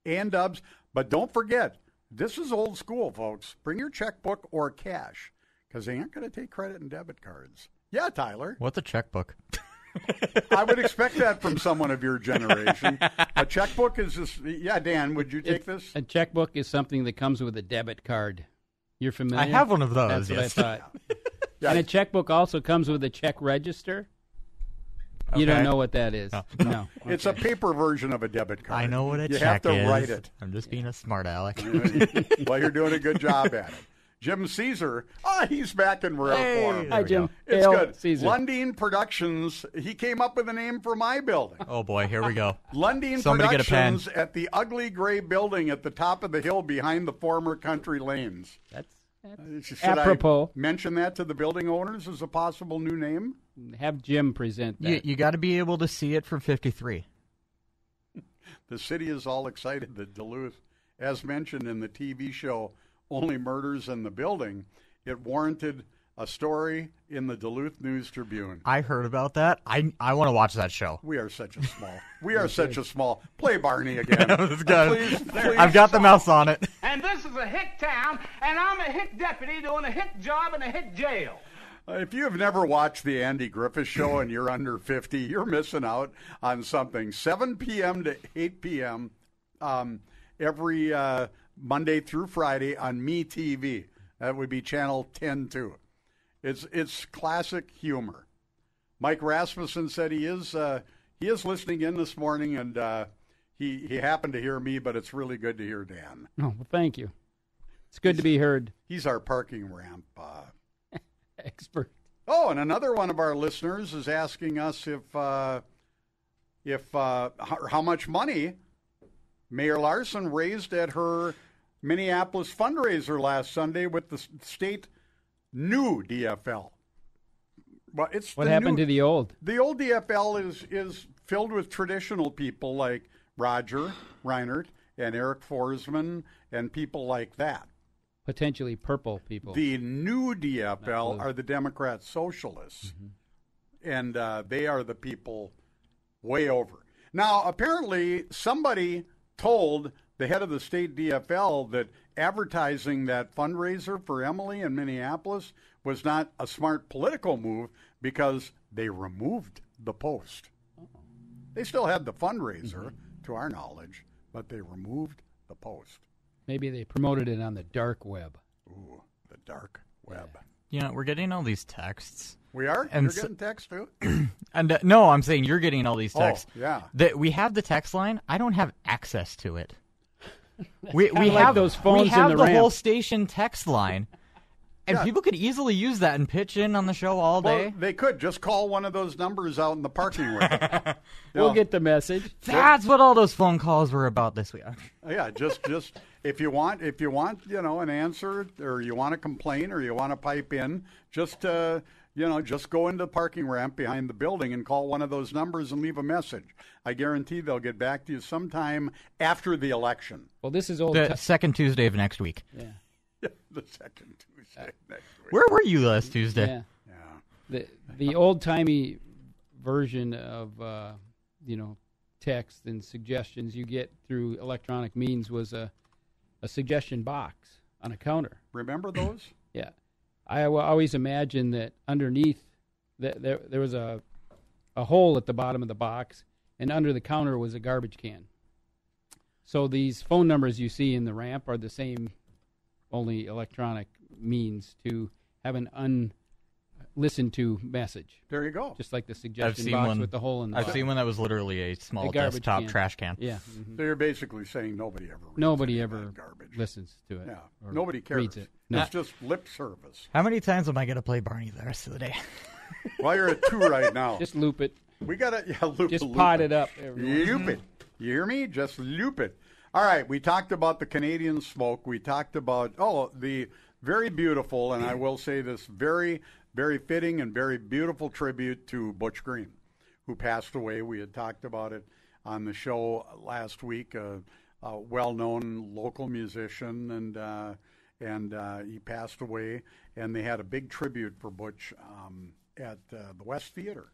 And dubs. But don't forget, this is old school, folks. Bring your checkbook or cash because they aren't going to take credit and debit cards. Yeah, Tyler. What's a checkbook? I would expect that from someone of your generation. A checkbook is just, yeah, Dan, would you take this? A checkbook is something that comes with a debit card. You're familiar? I have one of those, That's what. I thought. And a checkbook also comes with a check register. You don't know what that is. No. It's a paper version of a debit card. I know what a you check have to is. write it. I'm just being a smart aleck. well, you're doing a good job at it. Jim Caesar, ah, he's back in rare Hey, form. there Hi, Jim. go. It's Hail good. Caesar. Lundeen Productions. He came up with a name for my building. Oh boy, here we go. Lundeen Somebody get a pen. Productions at the ugly gray building at the top of the hill behind the former country lanes. That's, that's Should apropos. I mention that to the building owners as a possible new name? Have Jim present that. You, you got to be able to see it from 53. The city is all excited that Duluth, as mentioned in the TV show Only Murders in the Building, it warranted a story in the Duluth News Tribune. I heard about that. I I want to watch that show. We are such a small. We are such a small. Play Barney again. Please, please. I've got the mouse on it. And this is a hick town, and I'm a hick deputy doing a hick job in a hick jail. Uh, If you have never watched the Andy Griffith Show and you're under 50, you're missing out on something. 7 p.m. to 8 p.m. Um, every uh, Monday through Friday on MeTV. That would be channel 10 too. It's it's classic humor. Mike Rasmussen said he is uh, he is listening in this morning, and uh, he he happened to hear me, but it's really good to hear Dan. Oh, well, thank you. It's good to be heard. He's our parking ramp uh, Expert. Oh, and another one of our listeners is asking us if uh, if uh, how, how much money Mayor Larson raised at her Minneapolis fundraiser last Sunday with the state new DFL. Well, it's What happened new- to the old? The old DFL is is filled with traditional people like Roger Reinert and Eric Forsman and people like that. Potentially purple people. The new DFL are the Democrat Socialists, and uh, they are the people way over. Now, apparently, somebody told the head of the state DFL that advertising that fundraiser for Emily in Minneapolis was not a smart political move because they removed the post. They still had the fundraiser, to our knowledge, but they removed the post. Maybe they promoted it on the dark web. Ooh, the dark web. You know, we're getting all these texts. We are? And You're so- getting texts too? And uh, no, I'm saying you're getting all these Oh, texts. yeah. That we have the text line. I don't have access to it. we we like have those phones we in have the the, ramp. whole station text line, and Yeah. people could easily use that and pitch in on the show all Well, day. they could just call one of those numbers out in the parking lot. You We'll know, get the message. That's what all those phone calls were about this week. yeah, just just if you want if you want you know an answer or you want to complain or you want to pipe in, just uh, you know just go into the parking ramp behind the building and call one of those numbers and leave a message. I guarantee they'll get back to you sometime after the election. Well, this is old. The ti- second Tuesday of next week. yeah. the second Tuesday next week. Where were you last Tuesday? Yeah. The the old timey version of uh, you know text and suggestions you get through electronic means was a a suggestion box on a counter. Remember those? Yeah, I always imagined that underneath that there there was a a hole at the bottom of the box, and under the counter was a garbage can. So these phone numbers you see in the ramp are the same, only electronic means to have an unlistened to message. There you go. Just like the I've suggestion seen box one with the hole in the I've bottom. seen one that was literally a small A garbage desktop can. trash can. Yeah. mhm. So you're basically saying nobody ever reads Nobody any of ever that garbage. listens to it. Yeah, or nobody cares. Reads it. No. It's just lip service. How many times am I going to play Barney the rest of the day? Well, you're at two right now. Just loop it. We gotta yeah, loop Just loop pot it up, everyone. Loop it. You hear me? Just loop it. All right. We talked about the Canadian smoke. We talked about oh the very beautiful, and I will say this very very fitting and very beautiful tribute to Butch Green, who passed away. We had talked about it on the show last week. A, a well-known local musician, and uh, and uh, he passed away. And they had a big tribute for Butch um, at uh, the West Theater.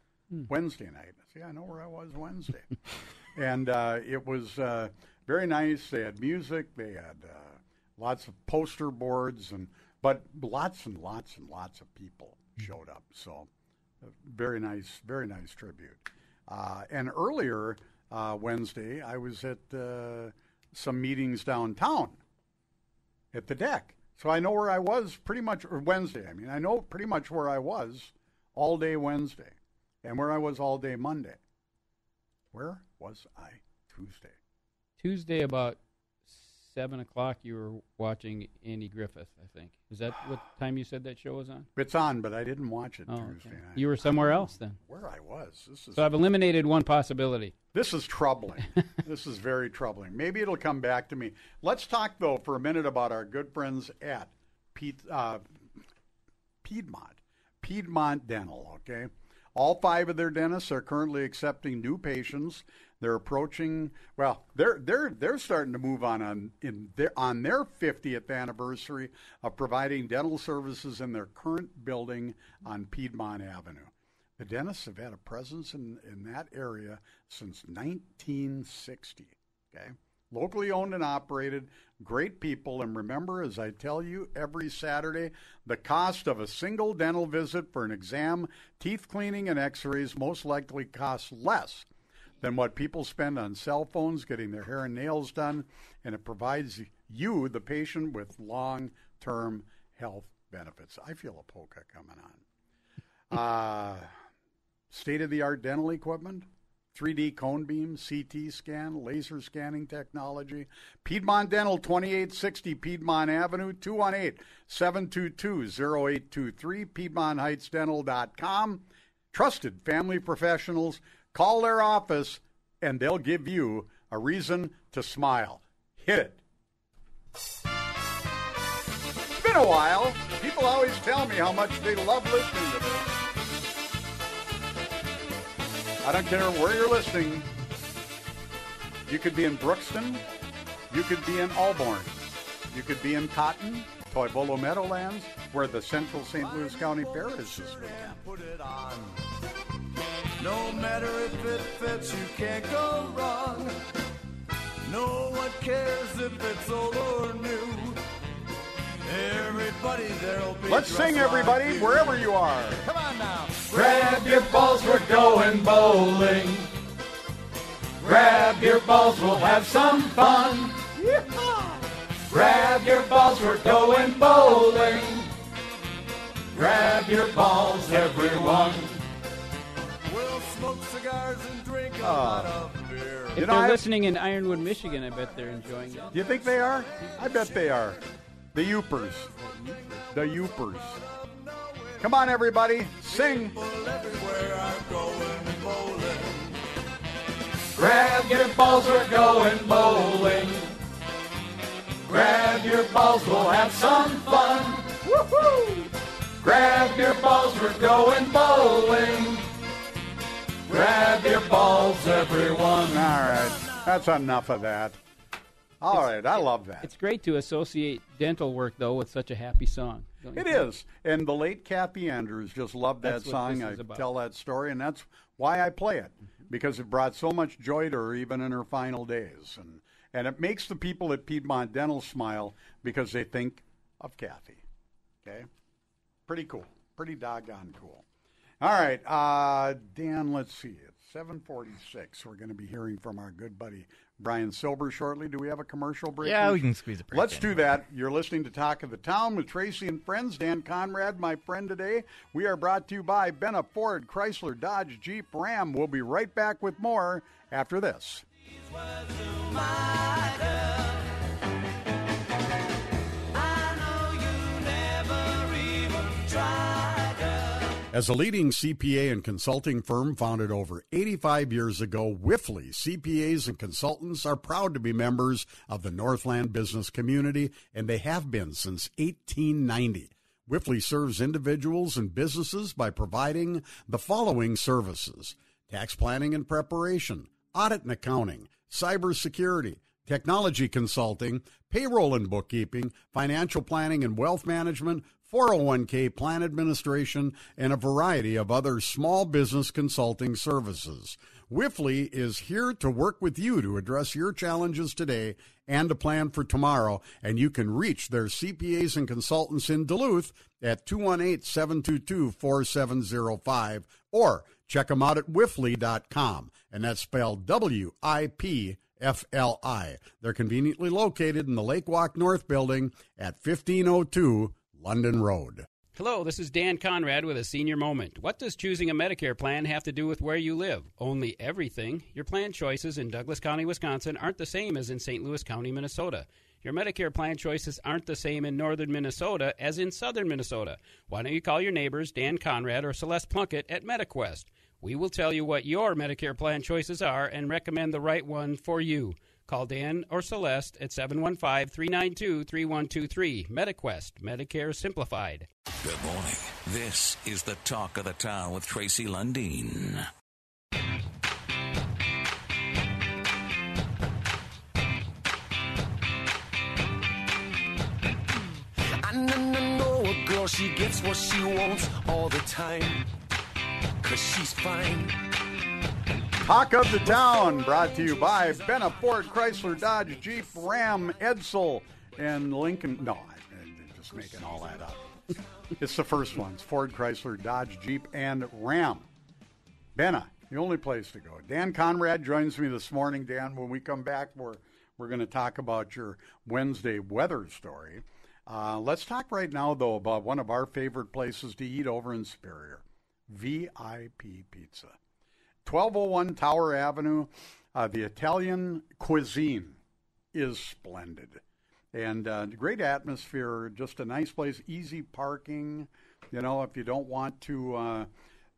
Wednesday night. See, I know where I was Wednesday. and uh, it was uh, very nice. They had music. They had uh, lots of poster boards, and but lots and lots and lots of people showed up. So very nice, very nice tribute. Uh, and earlier uh, Wednesday, I was at uh, some meetings downtown at the DECC. So I know where I was pretty much, Wednesday. I mean, I know pretty much where I was all day Wednesday and where I was all day Monday. Where was I Tuesday? Tuesday about seven o'clock. You were watching Andy Griffith. I think is that what time you said that show was on? It's on, but I didn't watch it Oh, Tuesday okay. night. You were somewhere else then. Where I was. This is So I've eliminated one possibility. This is troubling. this is very troubling. Maybe it'll come back to me. Let's talk though for a minute about our good friends at Pied, uh, Piedmont, Piedmont Dental. Okay, all five of their dentists are currently accepting new patients. They're approaching. Well, they're they're they're starting to move on on in their on their 50th anniversary of providing dental services in their current building on Piedmont Avenue. The dentists have had a presence in, in that area since 1960. Okay. Locally owned and operated, great people. And remember, as I tell you every Saturday, the cost of a single dental visit for an exam, teeth cleaning, and x rays most likely costs less than what people spend on cell phones getting their hair and nails done. And it provides you, the patient, with long term health benefits. I feel a polka coming on. Uh, state of the art dental equipment, 3D cone beam, CT scan, laser scanning technology. Piedmont Dental, 2860 Piedmont Avenue, 218 722 0823, PiedmontHeightsDental.com. Trusted family professionals. Call their office and they'll give you a reason to smile. Hit it. It's been a while. People always tell me how much they love listening to this. I don't care where you're listening. You could be in Brookston. You could be in Alborn. You could be in Cotton, Toivola Meadowlands, where the Central St. Louis County Fair is this weekend. Put it on. No matter if it fits, you can't go wrong. No one cares if it's old or new. Everybody there'll be. Let's sing, everybody, like you. wherever you are. Come on now. Grab your balls, we're going bowling. Grab your balls, we'll have some fun. Grab your balls, we're going bowling. Grab your balls, everyone. We'll smoke cigars and drink a Oh. lot of beer. If You know, they're I- listening in Ironwood, Michigan, I bet they're enjoying it. Do you think they are? I bet they are. The Yoopers. The Yoopers. Come on, everybody. Sing. Everywhere I'm going bowling. Grab your balls, we're going bowling. Grab your balls, we'll have some fun. Woohoo! Grab your balls, we're going bowling. Grab your balls, everyone. All right. That's enough of that. All right. I love that. It's great to associate dental work though with such a happy song. don't It think? is. And the late Kathy Andrews just loved that That's what song. I about. tell that story, and that's why I play it because it brought so much joy to her even in her final days. And, and it makes the people at Piedmont Dental smile because they think of Kathy. Okay? Pretty cool. Pretty doggone cool. All right. Uh, Dan, let's see. It's 746. We're going to be hearing from our good buddy Brian Silber shortly. Do we have a commercial break? Yeah, we can squeeze a break Let's in. do that. You're listening to Talk of the Town with Tracy and friends. Dan Conrad, my friend today. We are brought to you by Benna Ford, Chrysler, Dodge, Jeep, Ram. We'll be right back with more after this. As a leading CPA and consulting firm founded over 85 years ago, Wipfli CPAs and consultants are proud to be members of the Northland business community, and they have been since 1890. Wipfli serves individuals and businesses by providing the following services tax planning and preparation, audit and accounting, cybersecurity, technology consulting, payroll and bookkeeping, financial planning and wealth management, 401k plan administration, and a variety of other small business consulting services. Wipfli is here to work with you to address your challenges today and to plan for tomorrow, and you can reach their CPAs and consultants in Duluth at 218 722 4705 or check them out at wipfli.com, and that's spelled W I F FLI. They're conveniently located in the Lake Walk North building at 1502 London Road. Hello, this is Dan Conrad with a senior moment. What does choosing a Medicare plan have to do with where you live? Only everything. Your plan choices in Douglas County, Wisconsin aren't the same as in St. Louis County, Minnesota. Your Medicare plan choices aren't the same in northern Minnesota as in southern Minnesota. Why don't you call your neighbors, Dan Conrad or Celeste Plunkett at MediQuest? We will tell you what your Medicare plan choices are and recommend the right one for you. Call Dan or Celeste at 715 392 3123. MediQuest, Medicare Simplified. Good morning. This is the talk of the town with Tracy Lundeen. I know, know a girl, she gets what she wants all the time. Cause she's fine. Talk of the Town, brought to you by Benna Ford, Chrysler, Dodge, Jeep, Ram, Edsel, and Lincoln. No, I'm just making all that up. it's the first ones Ford, Chrysler, Dodge, Jeep, and Ram. Benna, the only place to go. Dan Conrad joins me this morning. Dan, when we come back, we're, we're going to talk about your Wednesday weather story. Uh, let's talk right now, though, about one of our favorite places to eat over in Superior VIP Pizza. 1201 Tower Avenue. Uh, the Italian cuisine is splendid. And uh, great atmosphere, just a nice place, easy parking. You know, if you don't want to uh,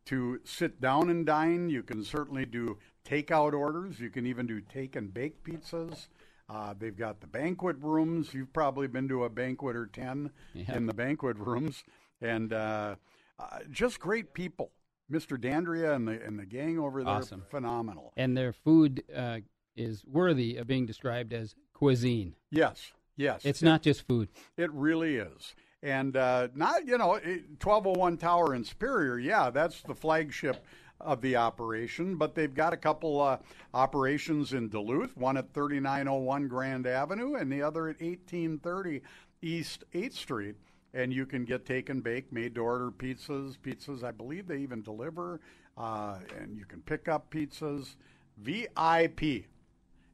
to sit down and dine, you can certainly do takeout orders. You can even do take and bake pizzas. Uh, they've got the banquet rooms. You've probably been to a banquet or 10 Yeah. in the banquet rooms. And uh, uh, just great people. Mr. Dandria and the, and the gang over there, Awesome. phenomenal. And their food uh, is worthy of being described as cuisine. Yes, yes. It's It- not just food. It really is. And uh, not, you know, 1201 Tower in Superior, yeah, that's the flagship of the operation, but they've got a couple uh, operations in Duluth, one at 3901 Grand Avenue and the other at 1830 East 8th Street. And you can get take and bake, made to order pizzas. Pizzas, I believe they even deliver. Uh, and you can pick up pizzas. VIP.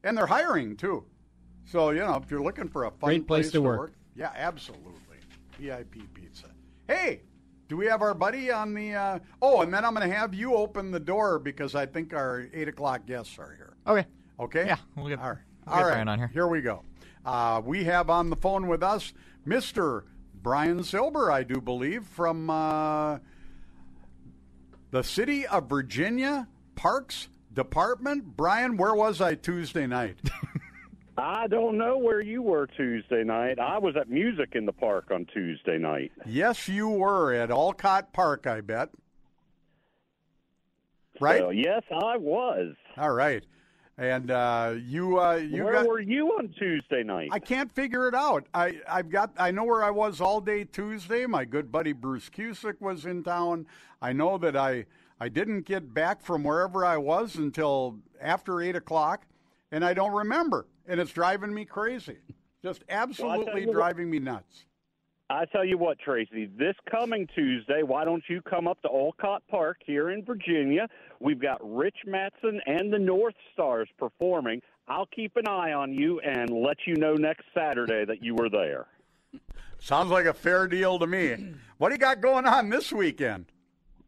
And they're hiring too. So, you know, if you're looking for a fun Great place to work. yeah, absolutely. VIP pizza. Hey, do we have our buddy on the? Uh, oh, and then I'm going to have you open the door because I think our eight o'clock guests are here. Okay. Okay. Yeah, we'll get, All right. we'll All right. On here. Here we go. Uh, we have on the phone with us Mr. Brian Silber, I do believe, from uh, the city of Virginia Parks Department. Brian, where was I Tuesday night? I don't know where you were Tuesday night. I was at Music in the Park on Tuesday night. yes, you were at Olcott Park, I bet. Right? So, yes, I was. All right. And uh, you, uh, you where got. were you on Tuesday night? I can't figure it out. I, I've got. I know where I was all day Tuesday. My good buddy Bruce Cusick was in town. I know that I I didn't get back from wherever I was until after eight o'clock, and I don't remember. And it's driving me crazy. Just absolutely what- driving me nuts. I tell you what, Tracy, this coming Tuesday, why don't you come up to Olcott Park here in Virginia? We've got Rich Matson and the North Stars performing. I'll keep an eye on you and let you know next Saturday that you were there. Sounds like a fair deal to me. What do you got going on this weekend?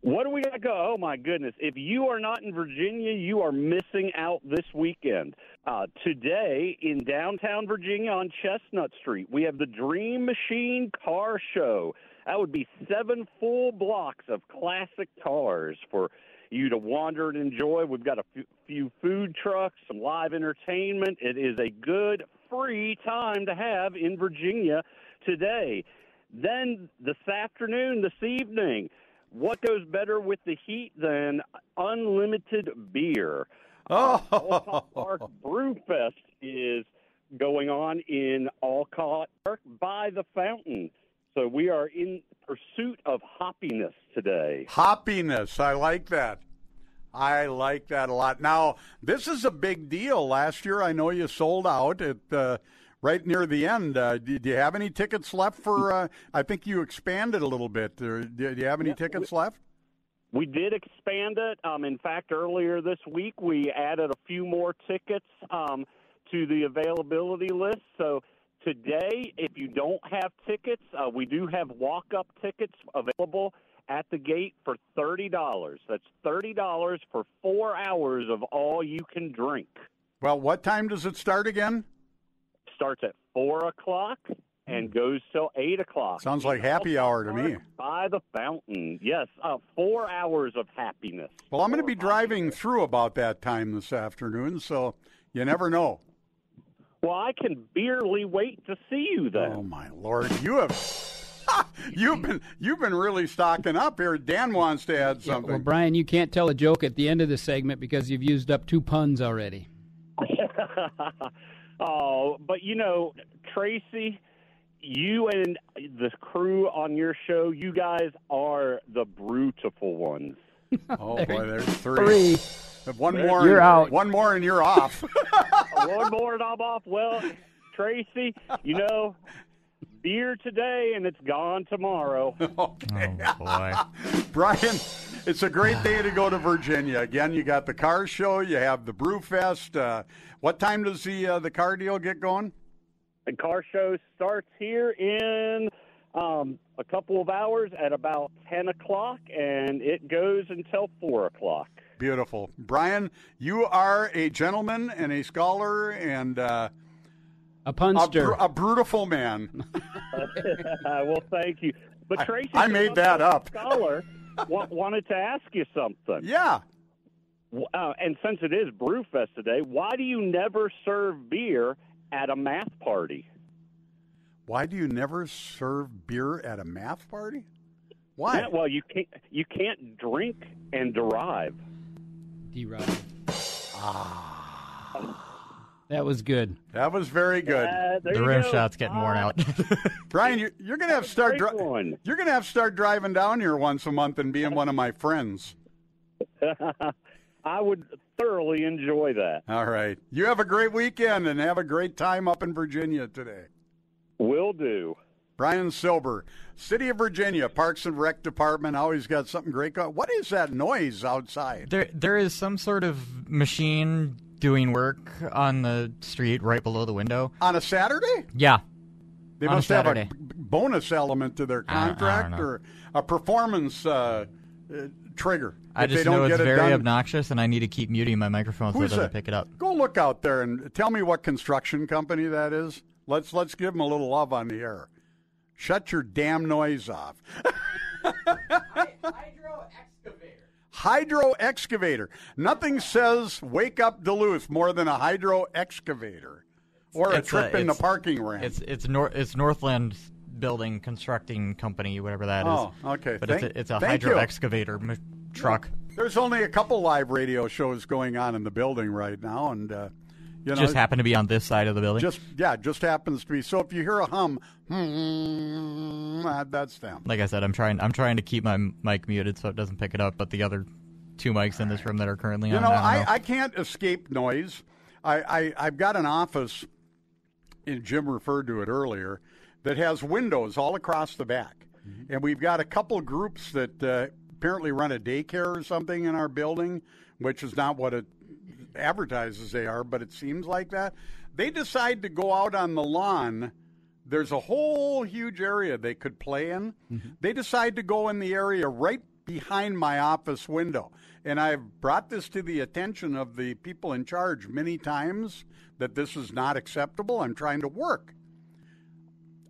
What do we got to go? Oh my goodness! If you are not in Virginia, you are missing out this weekend. Uh, today in downtown Virginia on Chestnut Street, we have the Dream Machine Car Show. That would be seven full blocks of classic cars for you to wander and enjoy. We've got a few- few food trucks, some live entertainment. It is a good free time to have in Virginia today. Then this afternoon, this evening, what goes better with the heat than unlimited beer? Oh, Olcott Park Brewfest is going on in Olcott Park by the fountain. So we are in pursuit of hoppiness today. Hoppiness. I like that. I like that a lot. Now, this is a big deal. Last year, I know you sold out at uh, right near the end. Uh, do, do you have any tickets left for? Uh, I think you expanded a little bit. Do, do you have any tickets left? We did expand it. Um, in fact, earlier this week, we added a few more tickets. Um, to the availability list. So today, if you don't have tickets, uh, we do have walk-up tickets available at the gate for thirty dollars. That's thirty dollars for four hours of all you can drink. Well, what time does it start again? Starts at four o'clock and goes till eight o'clock. Sounds like happy hour to me. By the fountain, yes, uh, four hours of happiness. Well, I'm going to be driving through about that time this afternoon, so you never know. Well, I can barely wait to see you then. Oh my lord, you have you've been you've been really stocking up here. Dan wants to add Yeah, something. well, Brian, you can't tell a joke at the end of the segment because you've used up two puns already. oh, but you know, Tracy, you and the crew on your show, you guys are the brutiful ones. oh boy, there's three. three. One There- more, You're and, out. One more, and you're off. One more and I'm off. Well, Tracy, you know, beer today and it's gone tomorrow. okay. Oh, boy. Brian, it's a great day to go to Virginia. Again, you got the car show, you have the Brew Fest. Uh, what time does the uh, the car deal get going? The car show starts here in um, a couple of hours at about 10 o'clock, and it goes until 4 o'clock. Beautiful, Brian. You are a gentleman and a scholar and uh, a punster, a, br- a brutal man. well, thank you. But Tracy, I made that up. Scholar wa- wanted to ask you something. Yeah. Uh, and since it is Brewfest today, why do you never serve beer at a math party? Why do you never serve beer at a math party? Why? Yeah, well, you can't. You can't drink and derive. Derive. Ah. That was good. That was very good. Uh, the rim go. shot's getting worn out. Brian, you're, you're gonna have to start. great Dri- you're gonna have to start driving down here once a month and being one of my friends. I would thoroughly enjoy that. All right. You have a great weekend and have a great time up in Virginia today. Will do. Brian Silber, City of Virginia Parks and Rec Department, always got something great going. What is that noise outside? there, there is some sort of machine doing work on the street right below the window. On a Saturday? Yeah. They on a must have a Saturday. b- bonus element to their I don't- I don't contract or a performance uh, uh, trigger. I just know it's get it very obnoxious, and I need to keep muting my microphone so it doesn't that? pick it up. Go look out there and tell me what construction company that is. Let's let's give them a little love on the air. Shut your damn noise off. Hydro excavator. Hydro excavator. Nothing says wake up Duluth more than a hydro excavator or a It's trip in the parking ramp. It's it's Nor- it's Northland Building Constructing Company, whatever that is. Oh, okay. But Thank- it's a, it's a hydro you. excavator m- truck. There's only a couple live radio shows going on in the building right now, and uh, you know, just happened to be on this side of the building. Just yeah, just happens to be. So if you hear a hum, hmm, that's them. like I said, I'm trying I'm trying to keep my mic muted so it doesn't pick it up. But the other two mics in this room that are currently You on, know, I, don't I, know. I can't escape noise. I, I I've got an office, and Jim referred to it earlier, that has windows all across the back, and we've got a couple groups that uh, apparently run a daycare or something in our building, which is not what it advertises they are, but it seems like that. They decide to go out on the lawn. There's a whole huge area they could play in. They decide to go in the area right behind my office window. And I've brought this to the attention of the people in charge many times that this is not acceptable. I'm trying to work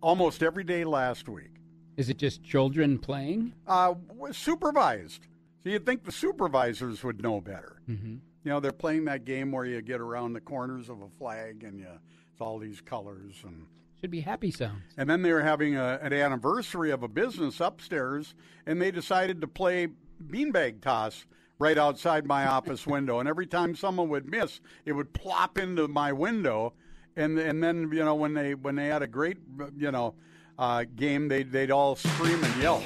almost every day last week. Is it just children playing? Uh, supervised. So you'd think the supervisors would know better. Mm-hmm. You know, they're playing that game where you get around the corners of a flag and you, it's all these colors and Should be happy sounds. and then they were having a, an anniversary of a business upstairs, and they decided to play beanbag toss right outside my office window. And every time someone would miss, it would plop into my window. And and then you know when they when they had a great you know uh, game, they they'd all scream and yell.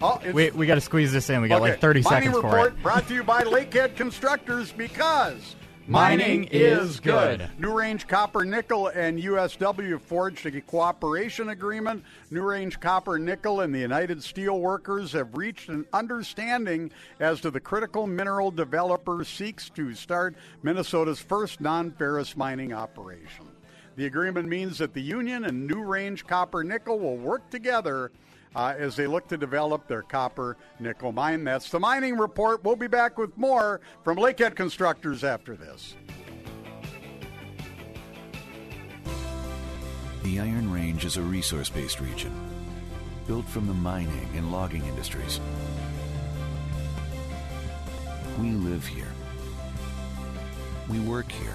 Oh, it's, we we got to squeeze this in. We got Okay, like 30 Mining seconds for report it. brought to you by Lakehead Constructors because Mining is good. New Range Copper Nickel and USW forged a cooperation agreement. New Range Copper Nickel and the United Steelworkers have reached an understanding as to the critical mineral developer seeks to start Minnesota's first non ferrous mining operation. The agreement means that the union and New Range Copper Nickel will work together uh, as they look to develop their copper nickel mine. That's the mining report. We'll be back with more from Lakehead Constructors after this. The Iron Range is a resource based region built from the mining and logging industries. We live here. We work here.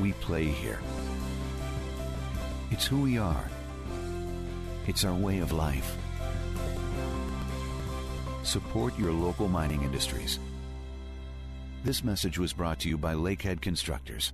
We play here. It's who we are. It's our way of life. Support your local mining industries. This message was brought to you by Lakehead Constructors.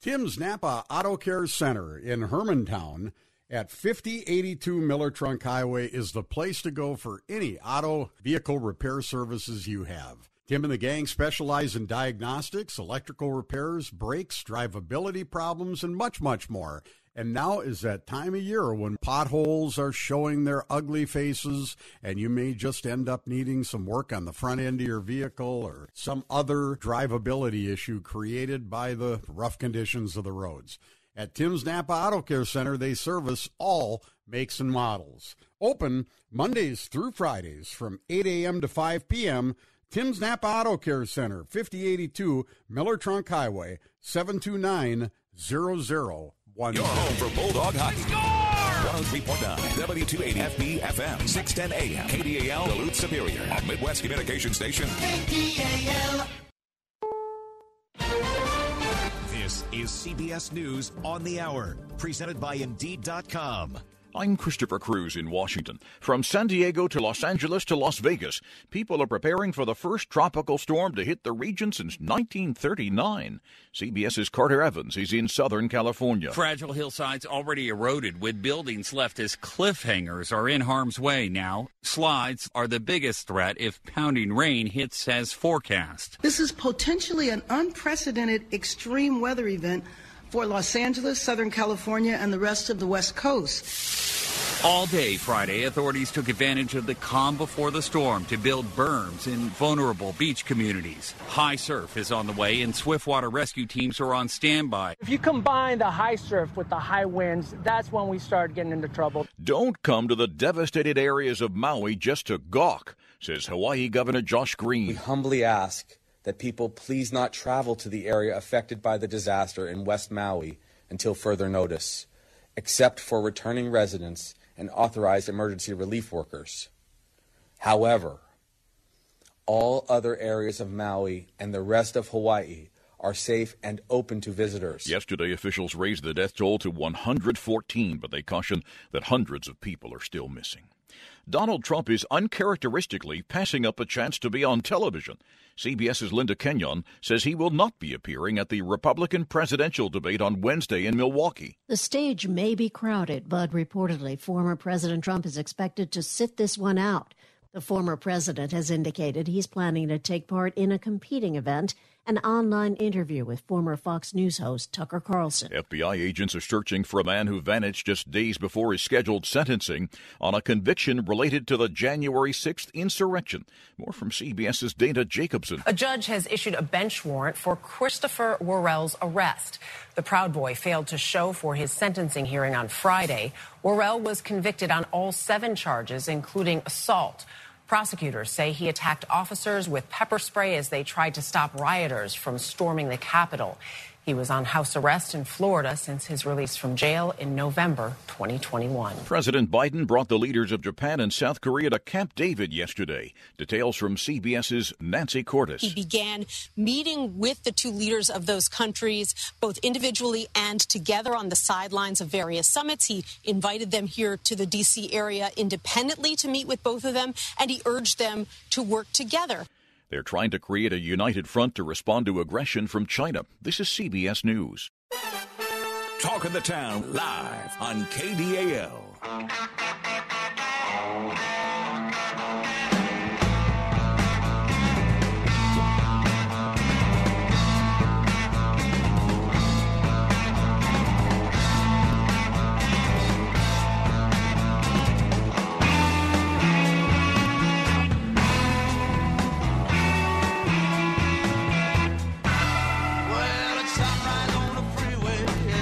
Tim's Napa Auto Care Center in Hermantown at 5082 Miller Trunk Highway is the place to go for any auto vehicle repair services you have. Tim and the gang specialize in diagnostics, electrical repairs, brakes, drivability problems, and much, much more. And now is that time of year when potholes are showing their ugly faces, and you may just end up needing some work on the front end of your vehicle or some other drivability issue created by the rough conditions of the roads. At Tim's Napa Auto Care Center, they service all makes and models. Open Mondays through Fridays from 8 a.m. to 5 p.m. Tim's Napa Auto Care Center, 5082 Miller Trunk Highway, 729 0010. Your home for Bulldog hockey. Score! 103.9 W280 FB FM 610 AM KDAL Duluth Superior Midwest Communication Station. KDAL. This is CBS News on the Hour, presented by Indeed.com. I'm Christopher Cruz in Washington. From San Diego to Los Angeles to Las Vegas, people are preparing for the first tropical storm to hit the region since 1939. CBS's Carter Evans is in Southern California. Fragile hillsides already eroded, with buildings left as cliffhangers are in harm's way now. Slides are the biggest threat if pounding rain hits as forecast. This is potentially an unprecedented extreme weather event for Los Angeles, Southern California, and the rest of the West Coast. All day Friday, authorities took advantage of the calm before the storm to build berms in vulnerable beach communities. High surf is on the way, and swiftwater rescue teams are on standby. If you combine the high surf with the high winds, that's when we start getting into trouble. Don't come to the devastated areas of Maui just to gawk, says Hawaii Governor Josh Green. We humbly ask that people please not travel to the area affected by the disaster in West Maui until further notice, except for returning residents and authorized emergency relief workers. However, all other areas of Maui and the rest of Hawaii are safe and open to visitors. Yesterday, officials raised the death toll to 114, but they caution that hundreds of people are still missing. Donald Trump is uncharacteristically passing up a chance to be on television. CBS's Linda Kenyon says he will not be appearing at the Republican presidential debate on Wednesday in Milwaukee. The stage may be crowded, but reportedly, former President Trump is expected to sit this one out. The former president has indicated he's planning to take part in a competing event an online interview with former Fox News host Tucker Carlson. FBI agents are searching for a man who vanished just days before his scheduled sentencing on a conviction related to the January 6th insurrection. More from CBS's Dana Jacobson. A judge has issued a bench warrant for Christopher Worrell's arrest. The Proud Boy failed to show for his sentencing hearing on Friday. Worrell was convicted on all seven charges, including assault. Prosecutors say he attacked officers with pepper spray as they tried to stop rioters from storming the Capitol. He was on house arrest in Florida since his release from jail in November 2021. President Biden brought the leaders of Japan and South Korea to Camp David yesterday. Details from CBS's Nancy Cordes. He began meeting with the two leaders of those countries, both individually and together on the sidelines of various summits. He invited them here to the D.C. area independently to meet with both of them, and he urged them to work together. They're trying to create a united front to respond to aggression from China. This is CBS News. Talk of the Town live on KDAL.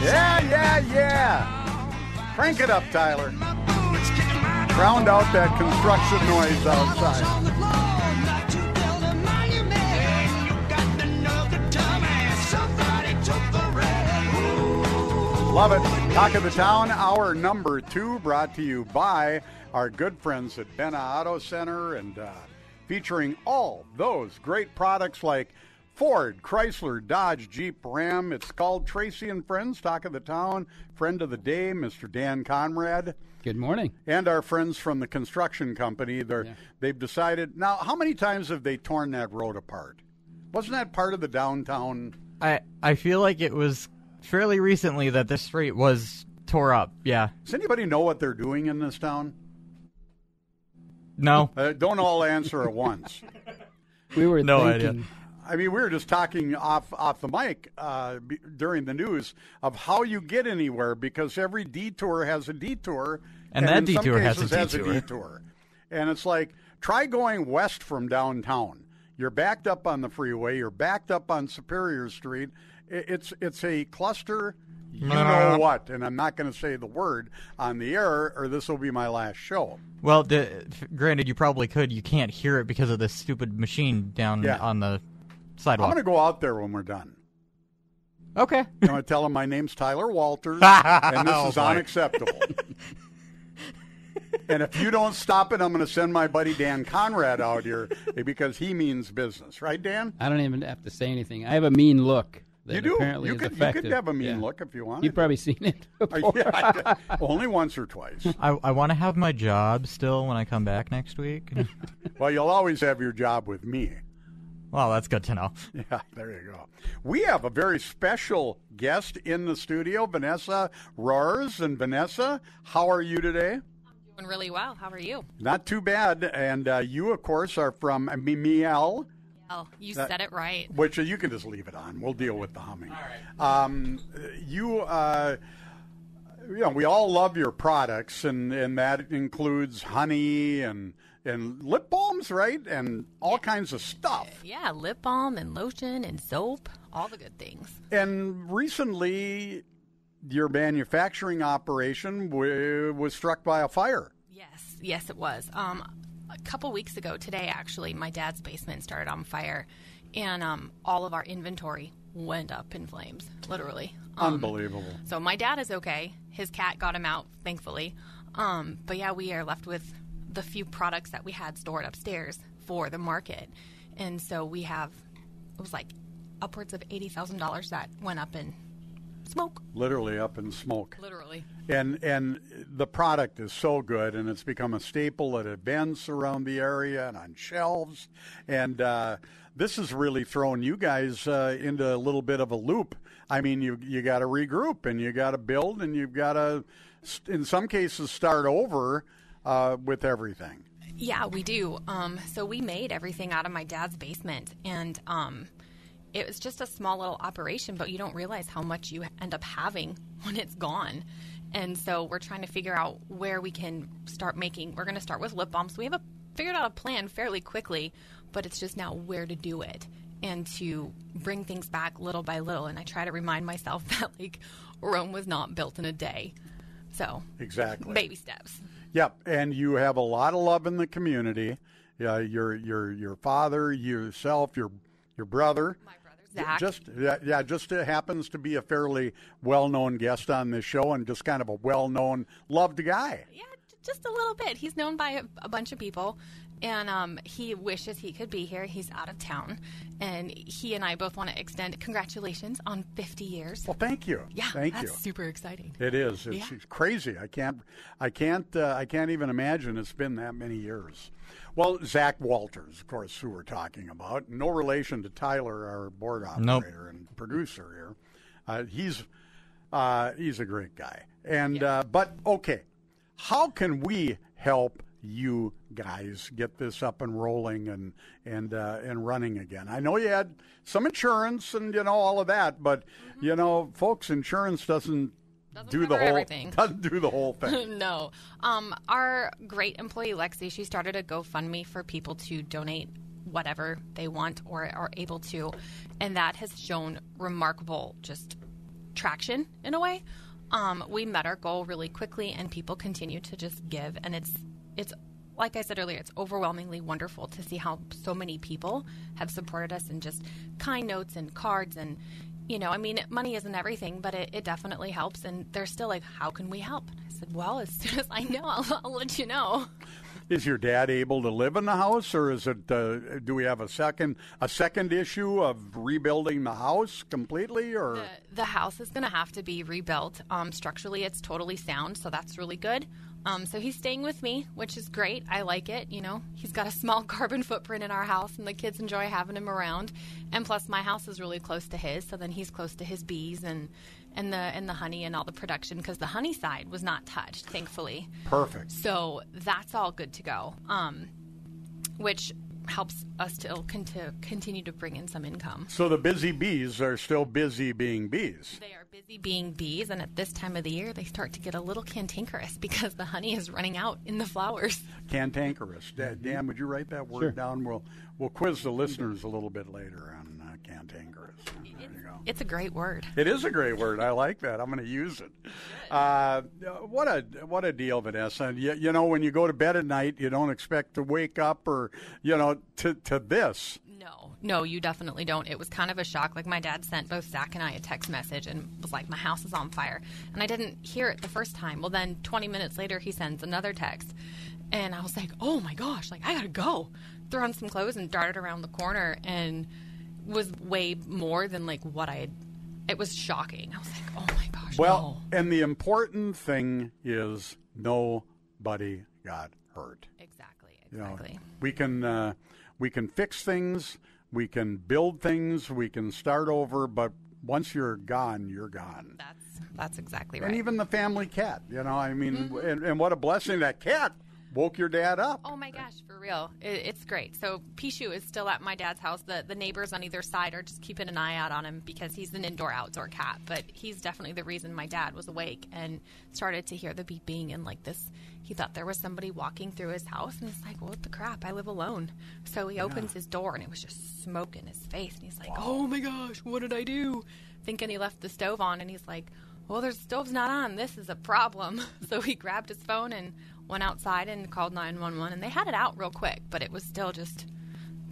Yeah, yeah, yeah. Crank it up, Tyler. Drowned out that construction noise outside. Love it. Talk of the Town, hour number two, brought to you by our good friends at Benna Auto Center and uh, featuring all those great products like Ford, Chrysler, Dodge, Jeep, Ram. It's called Tracy and Friends, Talk of the Town. Friend of the day, Mr. Dan Conrad. Good morning. And our friends from the construction company. They're, They've decided. Now, how many times have they torn that road apart? Wasn't that part of the downtown? I I feel like it was fairly recently that this street was tore up. Yeah. Does anybody know what they're doing in this town? No. Uh, don't all answer at once. We were No thinking, idea. I mean, we were just talking off off the mic uh, b- during the news of how you get anywhere because every detour has a detour, And that in some detour has a cases detour. detour. And it's like try going west from downtown. You're backed up on the freeway. You're backed up on Superior Street. It's it's a cluster. You know what? And I'm not going to say the word on the air, or this will be my last show. Well, f- granted, you probably could. You can't hear it because of this stupid machine down Yeah. on the I'm going to go out there when we're done. Okay. I'm going to tell him my name's Tyler Walters, and this Oh, is boy. unacceptable. and if you don't stop it, I'm going to send my buddy Dan Conrad out here because he means business, right, Dan? I don't even have to say anything. I have a mean look. That You do. Apparently You is could- you could have a mean Yeah. look if you want. You've probably seen it. Uh, yeah, only once or twice. I, I want to have my job still when I come back next week. Well, you'll always have your job with me. Well, that's good to know. Yeah, there you go. We have a very special guest in the studio, Vanessa Roars. And Vanessa, how are you today? Doing really well. How are you? Not too bad. And uh, you, of course, are from Miel. Oh, you That- said it right. Which uh, you can just leave it on. We'll deal with the humming. All right. Um, you, uh, you know, we all love your products, and, and that includes honey and and lip balms, right, and all kinds of stuff. Yeah, lip balm and lotion and soap, all the good things. And recently, your manufacturing operation w- was struck by a fire. Yes, yes, it was. Um, a couple weeks ago today, actually, my dad's basement started on fire, and um, all of our inventory went up in flames, literally. Um, Unbelievable. So my dad is okay. His cat got him out, thankfully. Um, but yeah, we are left with the few products that we had stored upstairs for the market, and so we have it was like upwards of eighty thousand dollars that went up in smoke. Literally up in smoke. Literally. And and the product is so good, and it's become a staple at events around the area and on shelves. And uh, this has really thrown you guys uh, into a little bit of a loop. I mean, you you got to regroup and you got to build and you've got to, in some cases, start over uh, with everything. Yeah, we do. Um, so we made everything out of my dad's basement, and um, it was just a small little operation, but you don't realize how much you end up having when it's gone. And so we're trying to figure out where we can start making. We're going to start with lip balms. We have a figured out a plan fairly quickly, but it's just now where to do it and to bring things back little by little. And I try to remind myself that like Rome was not built in a day. So Exactly. baby steps. Yep, and you have a lot of love in the community. Yeah, your your your father, yourself, your your brother. My brother Zach. Just yeah, yeah, just uh, happens to be a fairly well-known guest on this show, and just kind of a well-known, loved guy. Yeah, just a little bit. He's known by a, a bunch of people, and um, he wishes he could be here. He's out of town, and he and I both want to extend congratulations on 50 years. Well, thank you. Yeah, thank that's you. super exciting. It is. It's, Yeah. crazy. I can't. I can't. Uh, I can't even imagine it's been that many years. Well, Zach Walters, of course, who we're talking about. No relation to Tyler, our board Nope. operator and producer here. Uh, he's uh, he's a great guy. And uh, but okay, how can we help you guys get this up and rolling and and uh, and running again? I know you had some insurance and you know all of that, but you know, folks, insurance doesn't, do the whole everything. doesn't do the whole thing. no. Um, our great employee Lexi, she started a GoFundMe for people to donate whatever they want or are able to, and that has shown remarkable just traction in a way. Um, we met our goal really quickly, and people continue to just give, and it's it's like I said earlier, it's overwhelmingly wonderful to see how so many people have supported us and just kind notes and cards and you know, I mean, money isn't everything, but it, it definitely helps. And they're still like, how can we help? And I said, well, as soon as I know, I'll, I'll let you know. Is your dad able to live in the house, or is it? Uh, do we have a second a second issue of rebuilding the house completely, or The, the house is going to have to be rebuilt. Um, structurally, it's totally sound, so that's really good. Um, so he's staying with me, which is great. I like it. You know, he's got a small carbon footprint in our house, and the kids enjoy having him around. And plus, my house is really close to his, so then he's close to his bees and and the and the honey and all the production because the honey side was not touched, thankfully. perfect? So that's all good to go. Um, which helps us to continue to bring in some income. So the busy bees are still busy being bees. They are busy being bees, and at this time of the year, they start to get a little cantankerous because the honey is running out in the flowers. Cantankerous. Dan, would you write that word Sure. down? We'll we'll quiz the listeners a little bit later on uh, cantankerous. There you go. It's a great word. It is a great word. I like that. I'm going to use it. Uh, what a what a deal, Vanessa. You, you know, when you go to bed at night, you don't expect to wake up or you know to to this. No, no, you definitely don't. It was kind of a shock. Like my dad sent both Zach and I a text message and was like, "My house is on fire," and I didn't hear it the first time. Well, then 20 minutes later, he sends another text, and I was like, "Oh my gosh! Like I gotta go." Threw on some clothes and darted around the corner, and was way more than like what I had. It was shocking. I was like, "Oh my gosh!" Well, and the important thing is nobody got hurt. Exactly. You know, Exactly. we can uh, we can fix things, we can build things, we can start over, but once you're gone, you're gone. That's that's exactly right. Mm-hmm. And even the family cat, you know, I mean, and, and what a blessing that cat woke your dad up. Oh my gosh, for real. It, it's great. So Pishu is still at my dad's house. The the neighbors on either side are just keeping an eye out on him because he's an indoor outdoor cat. But he's definitely the reason my dad was awake and started to hear the beeping and like this. He thought there was somebody walking through his house and he's like, "What the crap? I live alone." So he opens his door and it was just smoke in his face and he's like, "Oh my gosh, what did I do?" Thinking he left the stove on and he's like, well, their stove's not on. This is a problem. So he grabbed his phone and went outside and called 911, and they had it out real quick, but it was still just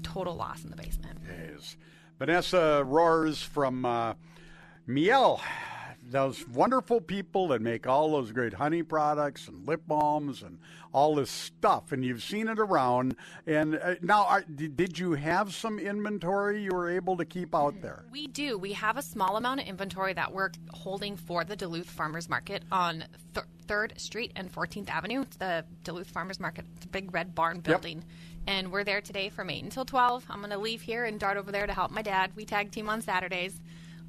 total loss in the basement. Yes. Vanessa Roars from uh, Miel, those wonderful people that make all those great honey products and lip balms and all this stuff, and you've seen it around. And uh, now, are, did you have some inventory you were able to keep out there? We do. We have a small amount of inventory that we're holding for the Duluth Farmers Market on th- 3rd Street and 14th Avenue. It's the Duluth Farmers Market. It's a big red barn building. Yep. And we're there today from 8 until 12. I'm going to leave here and dart over there to help my dad. We tag team on Saturdays.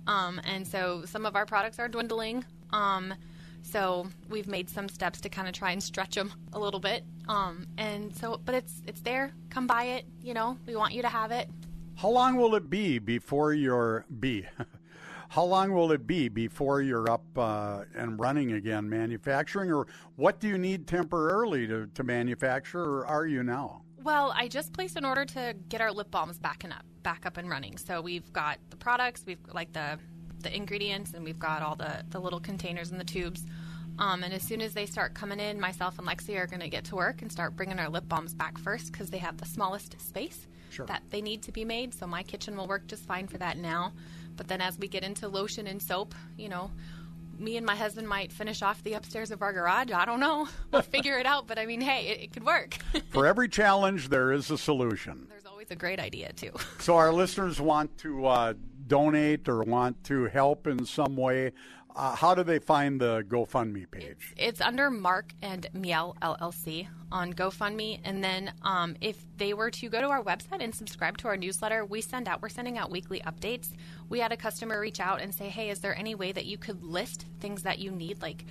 Um, and so some of our products are dwindling. Um, so we've made some steps to kind of try and stretch them a little bit. Um, and so, but it's it's there. Come buy it. You know, we want you to have it. How long will it be before you're be? How long will it be before you're up uh, and running again, manufacturing, or what do you need temporarily to, to manufacture, or are you now? Well, I just placed an order to get our lip balms back and up, back up and running. So we've got the products, we've like the the ingredients, and we've got all the the little containers and the tubes. Um, and as soon as they start coming in, myself and Lexi are going to get to work and start bringing our lip balms back first because they have the smallest space Sure. that they need to be made. So my kitchen will work just fine for that now. But then as we get into lotion and soap, you know, me and my husband might finish off the upstairs of our garage. I don't know. We'll figure it out. But I mean, hey, it, it could work. For every challenge, there is a solution. There's always a great idea too. So, our listeners want to uh, donate or want to help in some way. Uh, how do they find the GoFundMe page? It's under Mark and Miel LLC on GoFundMe, and then um, if they were to go to our website and subscribe to our newsletter, we send out we're sending out weekly updates. We had a customer reach out and say, "Hey, is there any way that you could list things that you need, like?"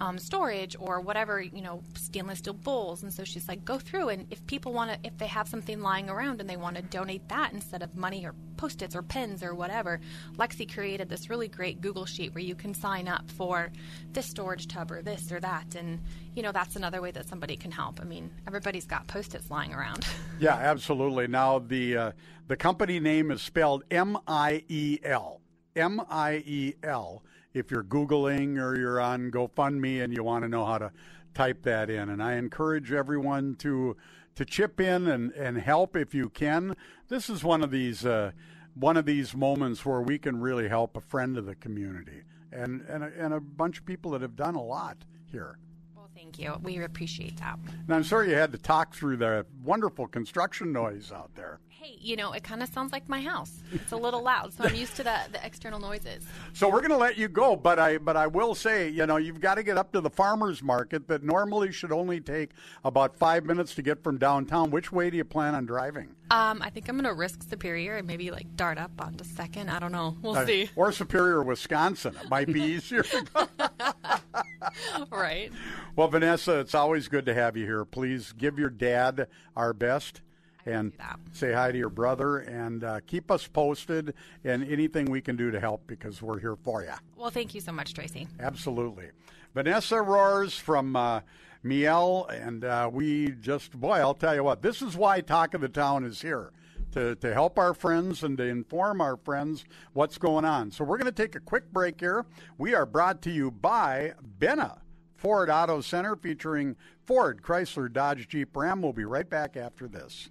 Um, storage or whatever, you know, stainless steel bowls. And so she's like, go through and if people want to, if they have something lying around and they want to donate that instead of money or post its or pens or whatever, Lexi created this really great Google sheet where you can sign up for this storage tub or this or that. And, you know, that's another way that somebody can help. I mean, everybody's got post its lying around. Yeah, absolutely. Now, the, uh, the company name is spelled M I E L. M I E L. if you're Googling or you're on GoFundMe and you want to know how to type that in. And I encourage everyone to to chip in and, and help if you can. This is one of these uh, one of these moments where we can really help a friend of the community and and a, and a bunch of people that have done a lot here. Well, Thank you. We appreciate that. And I'm sorry you had to talk through the wonderful construction noise out there. Hey, you know, it kind of sounds like my house. It's a little loud, so I'm used to the, the external noises. So we're going to let you go, but I but I will say, you know, you've got to get up to the farmers market that normally should only take about five minutes to get from downtown. Which way do you plan on driving? Um, I think I'm going to risk Superior and maybe like dart up onto Second. I don't know. We'll Uh, see. Or Superior, Wisconsin. It might be easier. right. well, Vanessa, it's always good to have you here. Please give your dad our best. And say hi to your brother and uh, keep us posted and anything we can do to help because we're here for you. Well, thank you so much, Tracy. Absolutely. Vanessa Roars from uh, Miel, and uh, we just, boy, I'll tell you what, this is why Talk of the Town is here. To, to help our friends and to inform our friends what's going on. So, we're going to take a quick break here. We are brought to you by Benna Ford Auto Center featuring Ford, Chrysler, Dodge, Jeep, Ram. We'll be right back after this.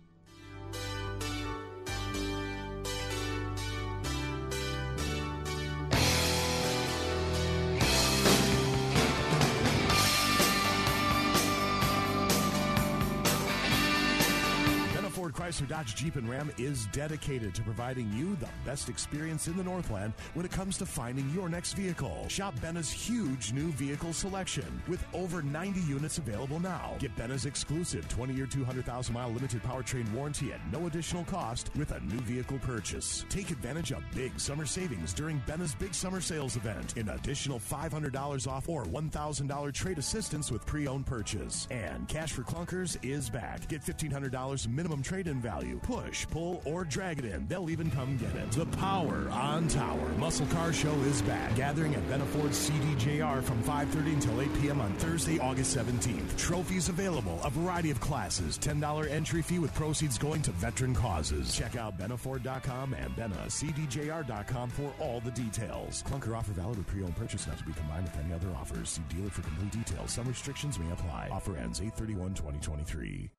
Chrysler Dodge Jeep and Ram is dedicated to providing you the best experience in the Northland when it comes to finding your next vehicle. Shop Benna's huge new vehicle selection with over 90 units available now. Get Benna's exclusive 20-year, 200,000 mile limited powertrain warranty at no additional cost with a new vehicle purchase. Take advantage of big summer savings during Benna's big summer sales event. An additional $500 off or $1,000 trade assistance with pre-owned purchase. And Cash for Clunkers is back. Get $1,500 minimum value. Push, pull, or drag it in. They'll even come get it. The Power on Tower Muscle Car Show is back. Gathering at Benna Ford CDJR from 5.30 until 8 p.m. on Thursday, August 17th. Trophies available. A variety of classes. $10 entry fee with proceeds going to veteran causes. Check out BennaFord.com and BennaCDJR.com for all the details. Clunker offer valid with pre-owned purchase not to be combined with any other offers. See dealer for complete details. Some restrictions may apply. Offer ends 831-2023.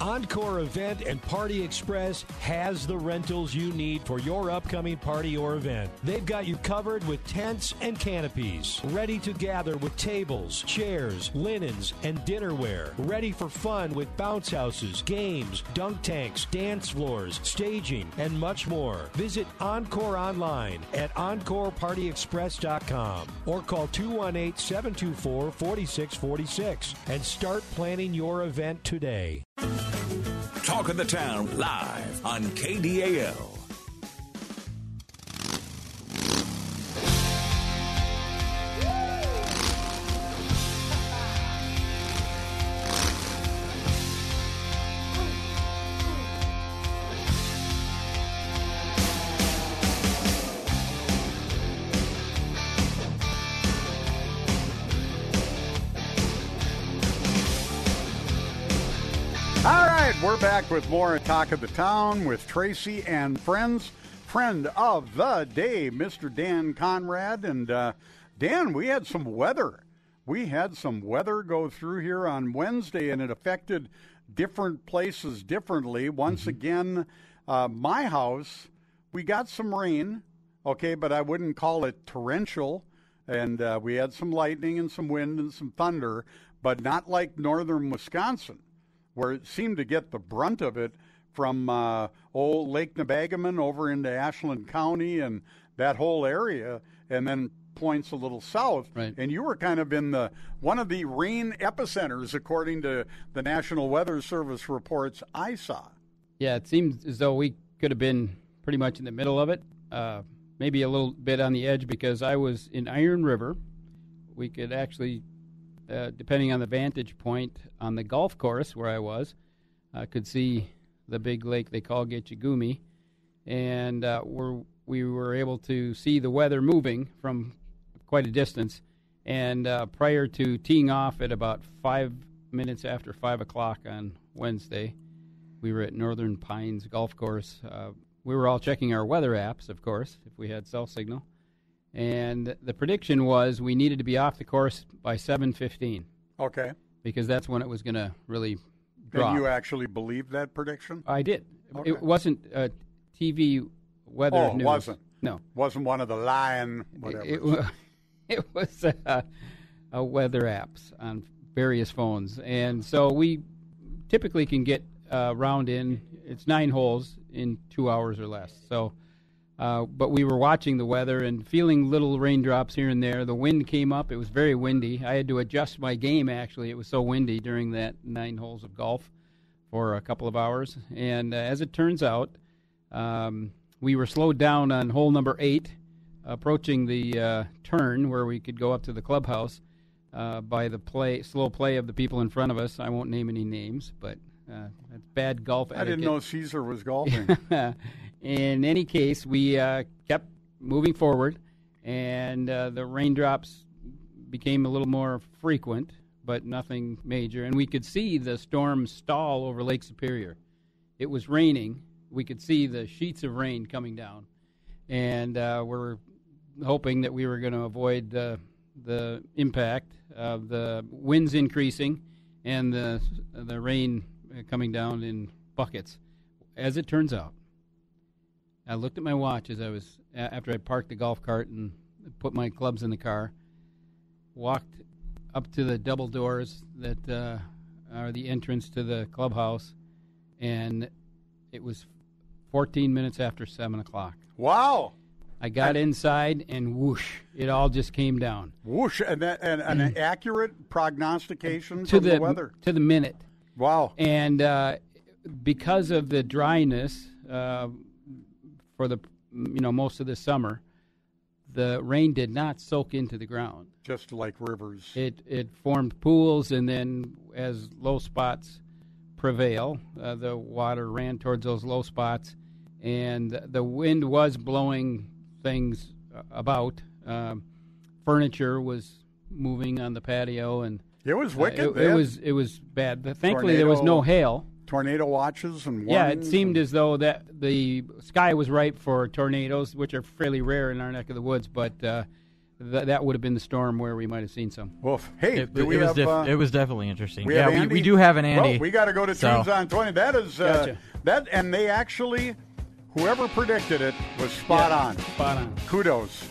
Encore Event and Party Express has the rentals you need for your upcoming party or event. They've got you covered with tents and canopies, ready to gather with tables, chairs, linens, and dinnerware, ready for fun with bounce houses, games, dunk tanks, dance floors, staging, and much more. Visit Encore online at EncorePartyExpress.com or call 218 724 4646 and start planning your event today. Talk of the Town live on KDAL. We're back with more Talk of the Town with Tracy and friends. Friend of the day, Mr. Dan Conrad. And uh, Dan, we had some weather. We had some weather go through here on Wednesday, and it affected different places differently. Once again, uh, my house, we got some rain, okay, but I wouldn't call it torrential. And uh, we had some lightning and some wind and some thunder, but not like northern Wisconsin where it seemed to get the brunt of it from uh, old Lake Nebagamon over into Ashland County and that whole area, and then points a little south. Right. And you were kind of in the one of the rain epicenters, according to the National Weather Service reports I saw. Yeah, it seems as though we could have been pretty much in the middle of it, uh, maybe a little bit on the edge because I was in Iron River. We could actually, uh, depending on the vantage point on the golf course where I was, I could see the big lake they call Gitche Gumee, and uh, we're, we were able to see the weather moving from quite a distance. And uh, prior to teeing off at about five minutes after five o'clock on Wednesday, we were at Northern Pines Golf Course. Uh, we were all checking our weather apps, of course, if we had cell signal. And the prediction was we needed to be off the course by 7:15 Okay. because that's when it was going to really drop. And you actually believed that prediction? I did. Okay. It wasn't uh, TV weather oh, it news. wasn't. No. Wasn't one of the lion whatever. It, it was uh, uh, weather apps on various phones, and so we typically can get uh, round in. It's nine holes in two hours or less. So, uh, but we were watching the weather and feeling little raindrops here and there. The wind came up. It was very windy. I had to adjust my game. Actually, it was so windy during that nine holes of golf for a couple of hours. And uh, as it turns out, um, we were slowed down on hole number eight, approaching the uh, turn where we could go up to the clubhouse uh, by the play, slow play of the people in front of us. I won't name any names, but uh, that's bad golf I didn't know Caesar was golfing. in any case, we uh, kept moving forward, and uh, the raindrops became a little more frequent, but nothing major. And we could see the storm stall over Lake Superior. It was raining. We could see the sheets of rain coming down, and uh, we're hoping that we were going to avoid the the impact of the winds increasing and the the rain uh, coming down in buckets. As it turns out, I looked at my watch as I was after I parked the golf cart and put my clubs in the car. Walked up to the double doors that uh, are the entrance to the clubhouse, and it was 14 minutes after seven o'clock. Wow! I got inside, and whoosh! It all just came down Whoosh! And, that, and an accurate prognostication Mm. to the, the weather. to the minute. Wow! And uh, because of the dryness uh, for the you know most of the summer, the rain did not soak into the ground. Just like rivers. It it formed pools, and then as low spots prevail, uh, the water ran towards those low spots, and the wind was blowing things uh, about. Um, furniture was moving on the patio, and It was uh, wicked. it, it was it was bad. But thankfully, there was no hail. Tornado watches and Yeah, it seemed and- as though that the sky was ripe for tornadoes, which are fairly rare in our neck of the woods. But uh, th- that would have been the storm where we might have seen some. Woof. Hey, It, do we it was have? def- uh, it was definitely interesting. we yeah, we, we do have an Andy. Well, we got to go to so- Tunes on Twenty. That is uh, Gotcha. that, and they actually, whoever predicted it was spot Yeah, on. Spot on. Kudos.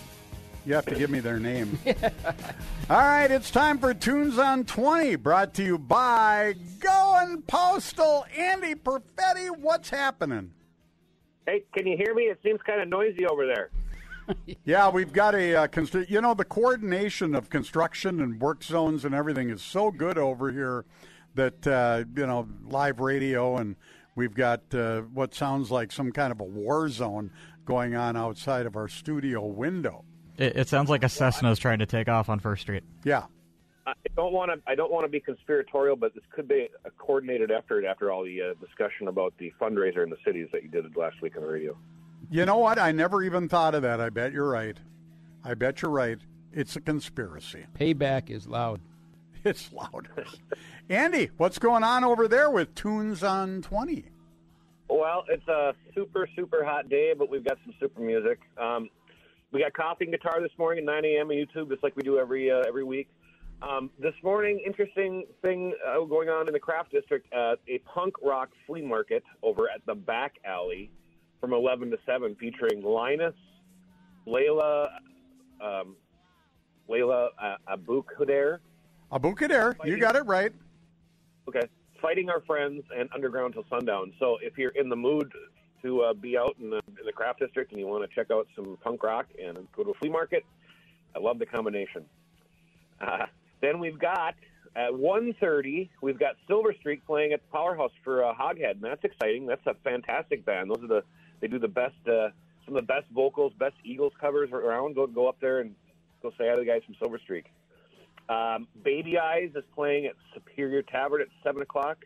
You have to give me their name. All right, it's time for Tunes on 20, brought to you by Going Postal. Andy Perfetti, what's happening? Hey, can you hear me? It seems kind of noisy over there. Yeah, we've got a uh, constr- you know the coordination of construction and work zones and everything is so good over here that uh, you know live radio and we've got uh, what sounds like some kind of a war zone going on outside of our studio window. It, it sounds like a Cessna's trying to take off on First Street. Yeah. I don't want to. I don't want to be conspiratorial, but this could be a coordinated effort after all the uh, discussion about the fundraiser in the cities that you did last week on the radio. You know what? I never even thought of that. I bet you're right. I bet you're right. It's a conspiracy. Payback is loud. It's louder. Andy, what's going on over there with Tunes on 20? Well, it's a super super hot day, but we've got some super music. Um, we got coffee and guitar this morning at 9 a.m. on YouTube, just like we do every uh, every week. Um, this morning, interesting thing uh, going on in the Craft District at a punk rock flea market over at the back alley from 11 to 7, featuring Linus, Layla, um, Layla uh, Abukader. Abu Kader, you got it right. Okay. Fighting Our Friends and Underground Till Sundown. So if you're in the mood to uh, be out in the, in the craft district and you want to check out some punk rock and go to a flea market, I love the combination. Uh, then we've got at 1.30, we've got Silver Streak playing at the Powerhouse for uh, Hoghead, and that's exciting. That's a fantastic band. Those are the they do the best uh, some of the best vocals, best Eagles covers around. Go go up there and go say hi to the guys from Silver Streak. Um, Baby Eyes is playing at Superior Tavern at 7 o'clock.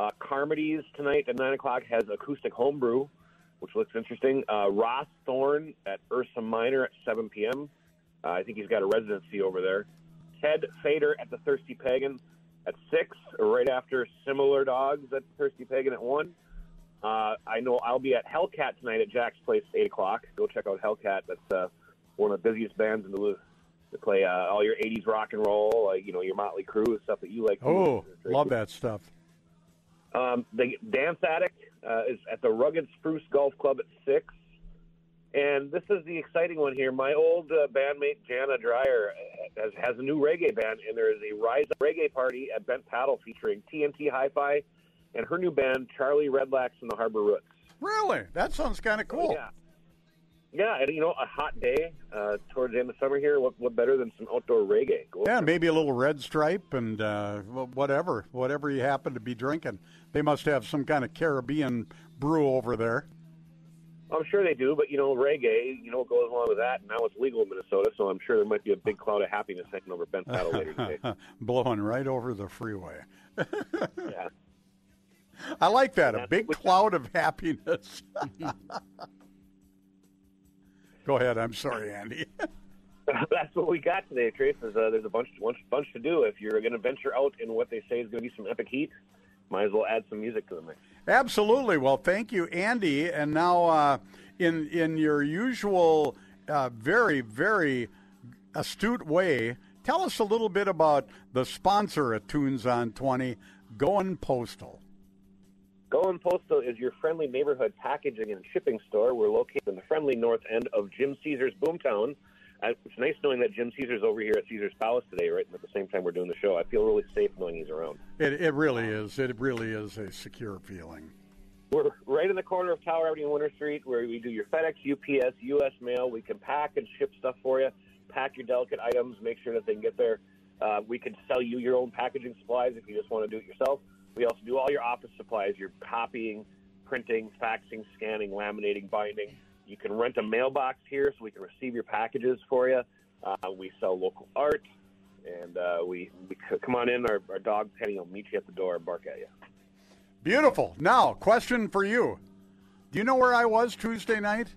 Uh, Carmody's tonight at 9 o'clock has acoustic homebrew, which looks interesting. Uh, Ross Thorne at Ursa Minor at 7 p.m. Uh, I think he's got a residency over there. Ted Fader at the Thirsty Pagan at 6, right after Similar Dogs at Thirsty Pagan at 1. Uh, I know I'll be at Hellcat tonight at Jack's Place at 8 o'clock. Go check out Hellcat. That's uh, one of the busiest bands in Duluth. They play uh, all your '80s rock and roll, like you know your Motley Crue stuff that you like. Oh, love that stuff. Um, the Dance Addict uh, is at the Rugged Spruce Golf Club at six, and this is the exciting one here. My old uh, bandmate Jana Dreyer has, has a new reggae band, and there is a Rise Up Reggae Party at Bent Paddle featuring TNT Hi-Fi and her new band Charlie Redlax and the Harbor Roots. Really? That sounds kind of cool. Yeah. Yeah, and you know, a hot day uh, towards the end of summer here. What, what better than some outdoor reggae? Go Yeah, maybe a little red stripe and uh, whatever, whatever you happen to be drinking. They must have some kind of Caribbean brew over there. I'm sure they do, but you know, reggae, you know, goes along with that. Now it's legal in Minnesota, so I'm sure there might be a big cloud of happiness hanging over Bent Paddle later today. Blowing right over the freeway. yeah. I like that. A big cloud of happiness. Go ahead. I'm sorry, Andy. That's what we got today, Trace. There's, uh, there's a bunch, bunch, bunch to do. If you're going to venture out in what they say is going to be some epic heat, might as well add some music to the mix. Absolutely. Well, thank you, Andy. And now, uh, in in your usual, uh, very very astute way, tell us a little bit about the sponsor at Tunes on Twenty, Going Postal. Going Postal is your friendly neighborhood packaging and shipping store. We're located in the friendly north end of Jim Caesar's Boomtown. Uh, It's nice knowing that Jim Caesar's over here at Caesar's Palace today, right? And at the same time we're doing the show. I feel really safe knowing he's around. It it really is. It really is a secure feeling. We're right in the corner of Tower Avenue and Winter Street where we do your FedEx, UPS, US mail. We can pack and ship stuff for you, pack your delicate items, make sure that they can get there. Uh, we can sell you your own packaging supplies if you just want to do it yourself. We also do all your office supplies, your copying, printing, faxing, scanning, laminating, binding. You can rent a mailbox here so we can receive your packages for you. Uh, we sell local art, and uh, we, we come on in. Our, our dog Penny will meet you at the door and bark at you. Beautiful. Now, question for you. Do you know where I was Tuesday night?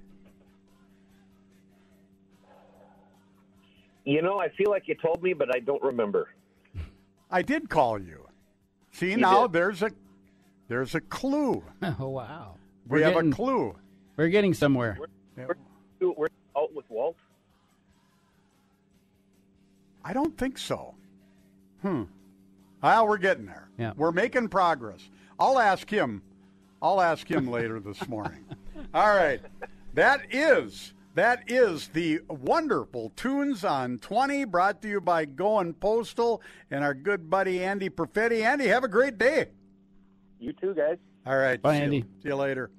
You know, I feel like you told me, but I don't remember. I did call you. See You now did. there's a there's a clue. Oh wow. We We're have getting- a clue. We're getting somewhere. We're, we're out with Walt. I don't think so. Hmm. Well, we're getting there. Yeah. We're making progress. I'll ask him. I'll ask him later this morning. All right. That is that is the wonderful tunes on 20 brought to you by Going Postal and our good buddy Andy Perfetti. Andy, have a great day. You too, guys. All right. Bye, see you- Andy. see you later.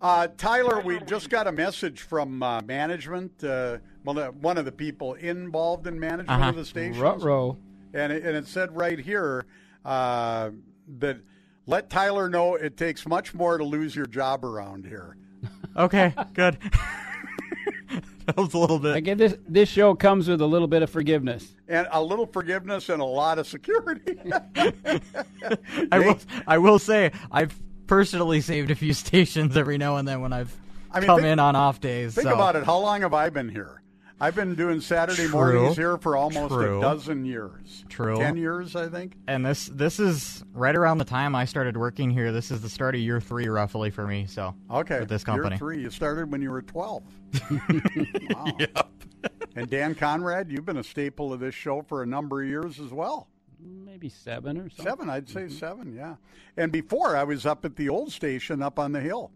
Uh, Tyler, we just got a message from uh, management, uh, well, one of the people involved in management Uh-huh. of the station. Ruh-roh. And it, and it said right here uh, that let Tyler know it takes much more to lose your job around here. Okay, good. that was a little bit. Again, this this show comes with a little bit of forgiveness. And a little forgiveness and a lot of security. I will. I will say I've personally saved a few stations every now and then when I've I mean, come think- in on off days. Think so. about it. How long have I been here? I've been doing Saturday True. mornings here for almost True. a dozen years. True. Ten years, I think. And this this is right around the time I started working here. This is the start of year three, roughly for me. So Okay. with this company. Year three. You started when you were 12. wow. And Dan Conrad, you've been a staple of this show for a number of years as well. Maybe seven or something. Seven, I'd say seven, yeah. And before, I was up at the old station up on the hill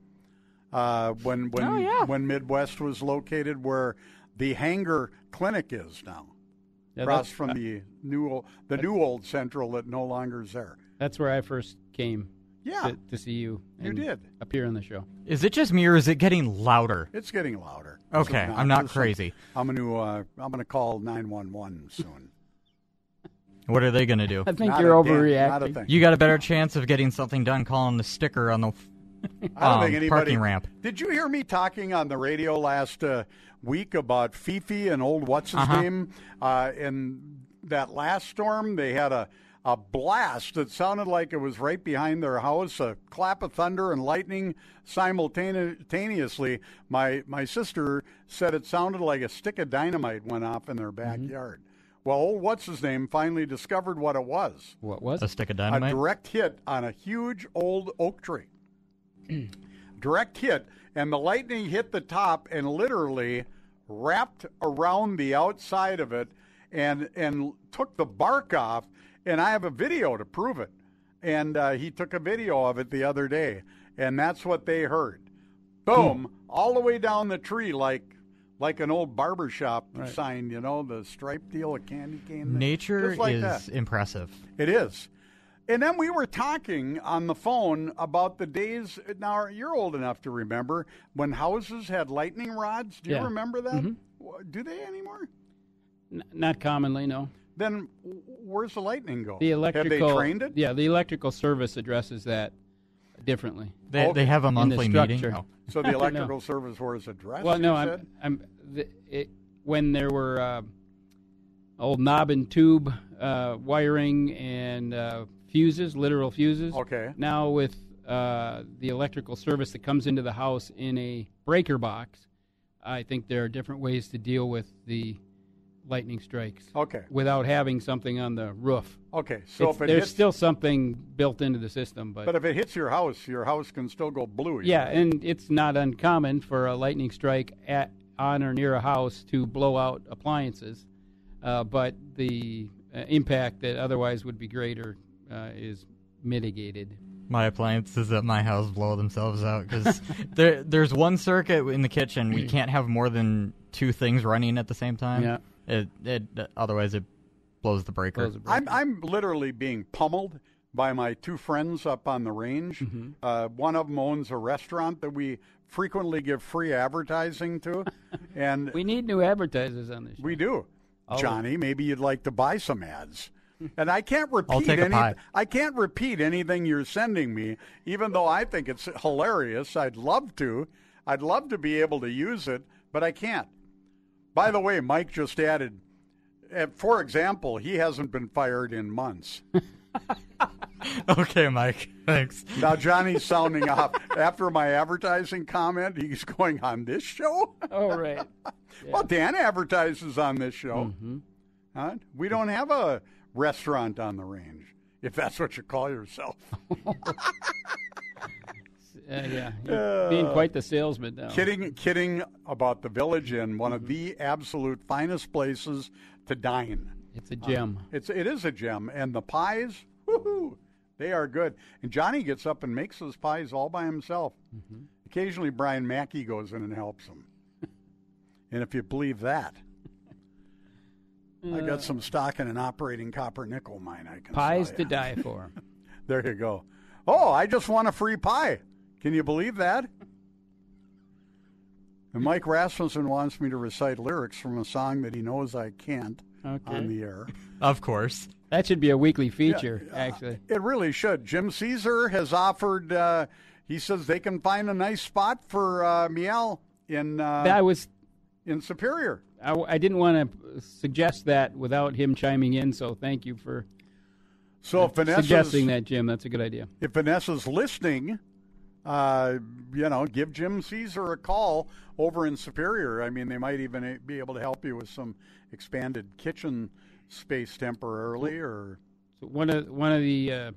uh, when when Oh, yeah. when Midwest was located, where the Hanger Clinic is now, Yeah, across that's- from the new o- the new old Central that no longer is there. That's where I first came. Yeah. To, to see you. You did. appear on the show. Is it just me or is it getting louder? It's getting louder. Okay, This I'm not this is- crazy. I'm going to uh, I'm going to call nine one one soon. What are they going to do? I think Not you're a damn- not a overreacting. thing. You got a better chance of getting something done calling the sticker on the I don't um, think anybody. parking ramp. Did you hear me talking on the radio last uh, week about Fifi and old what's his Uh-huh. name? Uh, in that last storm, they had a a blast that sounded like it was right behind their house, a clap of thunder and lightning simultaneously. My my sister said it sounded like a stick of dynamite went off in their Mm-hmm. backyard. Well, old what's his name finally discovered what it was. What was A stick of dynamite? A direct hit on a huge old oak tree. direct hit, and the lightning hit the top and literally wrapped around the outside of it and and took the bark off. And I have a video to prove it. And uh, he took a video of it the other day, and that's what they heard. Boom, all the way down the tree, like like an old barber shop Right. sign, you know, the stripe deal, a candy cane. Nature like is that. impressive. It is. And then we were talking on the phone about the days. Now, you're old enough to remember when houses had lightning rods. Do you remember that? Mhm. Do they anymore? N- not commonly, no. Then where's the lightning go? The electrical Have they trained it? Yeah, the electrical service addresses that differently. They- they have a In the monthly meeting? structure. Oh. So the No. electrical service was addressed. Well, no, you I'm, said? I'm the, it, when there were uh, old knob and tube uh, wiring and uh, fuses, literal fuses. Okay. Now with uh, the electrical service that comes into the house in a breaker box, I think there are different ways to deal with the lightning strikes. Okay. Without having something on the roof. Okay, so It's- if it there's hits- still something built into the system, but But if it hits your house, your house can still go blue. yeah, know? and it's not uncommon for a lightning strike at on or near a house to blow out appliances, uh, but the uh, impact that otherwise would be greater uh, is mitigated. My appliances at my house blow themselves out because there, there's one circuit in the kitchen. We can't have more than two things running at the same time. Yeah. It, it otherwise it blows the breaker. I'm I'm literally being pummeled by my two friends up on the range. Mm-hmm. Uh, one of them owns a restaurant that we frequently give free advertising to, and we need new advertisers on this. We do, Oh. Johnny. Maybe you'd like to buy some ads. And I can't repeat I'll take a any, pie. I can't repeat anything you're sending me, even though I think it's hilarious. I'd love to. I'd love to be able to use it, but I can't. By the way, Mike just added, uh, for example, he hasn't been fired in months. okay, Mike. Thanks. Now Johnny's sounding off. After my advertising comment, he's going on this show. Oh right. Well, Dan advertises on this show. Mm-hmm. Huh? We don't have a restaurant on the range, if that's what you call yourself. Uh, yeah, you're being quite the salesman now. Kidding, kidding about the Village Inn, one Mm-hmm. of the absolute finest places to dine. It's a gem. Uh, it's it is a gem, and the pies, woohoo, they are good. And Johnny gets up and makes those pies all by himself. Mm-hmm. Occasionally, Brian Mackey goes in and helps him. and if you believe that, I Uh, got some stock in an operating copper nickel mine. I can Pies to die for. There you go. Oh, I just want a free pie. Can you believe that? And Mike Rasmussen wants me to recite lyrics from a song that he knows I can't Okay. on the air. Of course. That should be a weekly feature, actually. It really should. Jim Caesar has offered. Uh, he says they can find a nice spot for uh, Miel in uh, that was in Superior. I, I didn't want to suggest that without him chiming in, so thank you for So if suggesting that, Jim. That's a good idea. If Vanessa's listening, uh, you know, give Jim Caesar a call over in Superior. I mean, they might even be able to help you with some expanded kitchen space temporarily, or So one of one of the uh,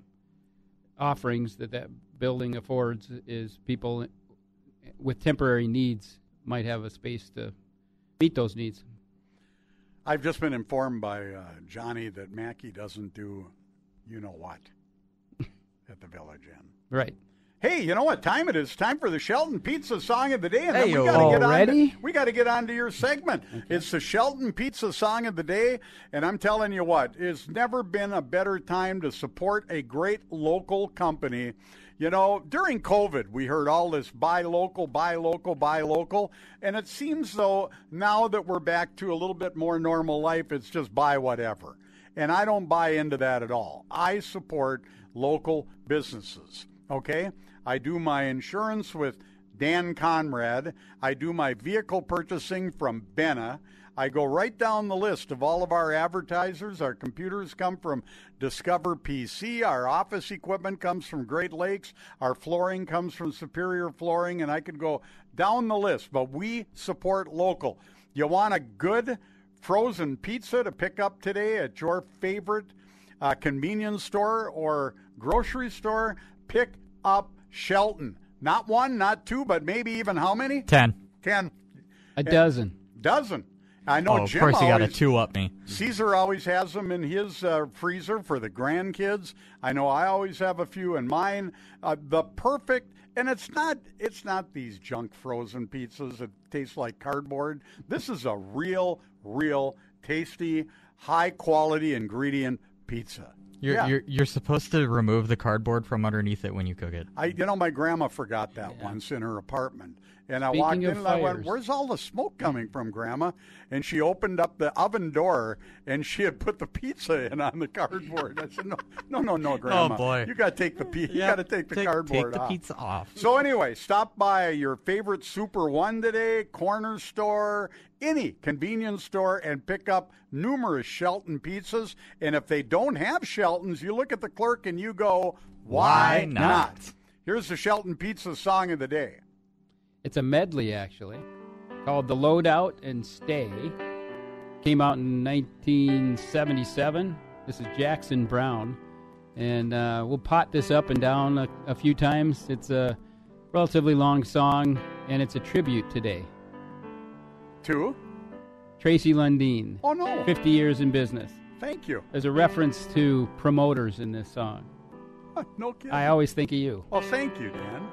offerings that that building affords is people with temporary needs might have a space to meet those needs. I've just been informed by uh, Johnny that Mackey doesn't do, you know what, at the Village Inn. Right. Hey, you know what time it is? Time for the Shelton Pizza Song of the Day, and then we got to get on. To, we got to get on to your segment. It's the Shelton Pizza Song of the Day, and I'm telling you what, it's never been a better time to support a great local company. You know, during COVID, we heard all this buy local, buy local, buy local, and it seems though now that we're back to a little bit more normal life, it's just buy whatever. And I don't buy into that at all. I support local businesses. Okay? I do my insurance with Dan Conrad. I do my vehicle purchasing from Benna. I go right down the list of all of our advertisers. Our computers come from Discover PC. Our office equipment comes from Great Lakes. Our flooring comes from Superior Flooring. And I could go down the list, but we support local. You want a good frozen pizza to pick up today at your favorite uh, convenience store or grocery store? Pick up Shelton. Not one, not two, but maybe even how many? Ten. Ten. A dozen. Doesn't. I know oh, of Jim course you got a two up me. Caesar always has them in his uh, freezer for the grandkids. I know I always have a few in mine. Uh, the perfect, and it's not it's not these junk frozen pizzas that taste like cardboard. This is a real, real tasty, high quality ingredient pizza. You're, yeah. you're you're supposed to remove the cardboard from underneath it when you cook it. I, you know, my grandma forgot that once in her apartment, and I Speaking walked in of and I went, "Where's all the smoke coming from, Grandma?" And she opened up the oven door, and she had put the pizza in on the cardboard. I said, "No, no, no, no, oh, Grandma. Oh, boy. you got to take the pi- you Yeah, got to take the take- cardboard take the off. pizza off. So anyway, stop by your favorite Super One today, corner store, any convenience store, and pick up numerous Shelton pizzas. And if they don't have Sheltons, you look at the clerk and you go, "Why, Why not?" Here's the Shelton Pizza song of the day. It's a medley, actually, called The Loadout and Stay. Came out in 1977. This is Jackson Browne. And uh, we'll pot this up and down a, a few times. It's a relatively long song, and it's a tribute today. To? Tracy Lundeen. Oh, no. 50 years in business. Thank you. There's a reference to promoters in this song. no kidding. I always think of you. Well, thank you, Dan.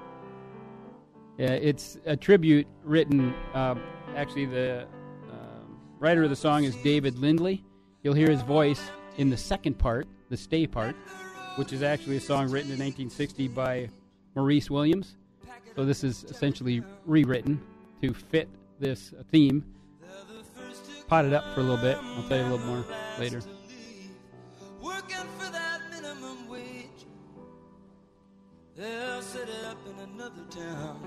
Yeah, it's a tribute written. Uh, actually, the um writer of the song is David Lindley. You'll hear his voice in the second part, the stay part, which is actually a song written in 1960 by Maurice Williams. So this is essentially rewritten to fit this theme. Pot it up for a little bit. I'll tell you a little more later. They'll set it up in another town.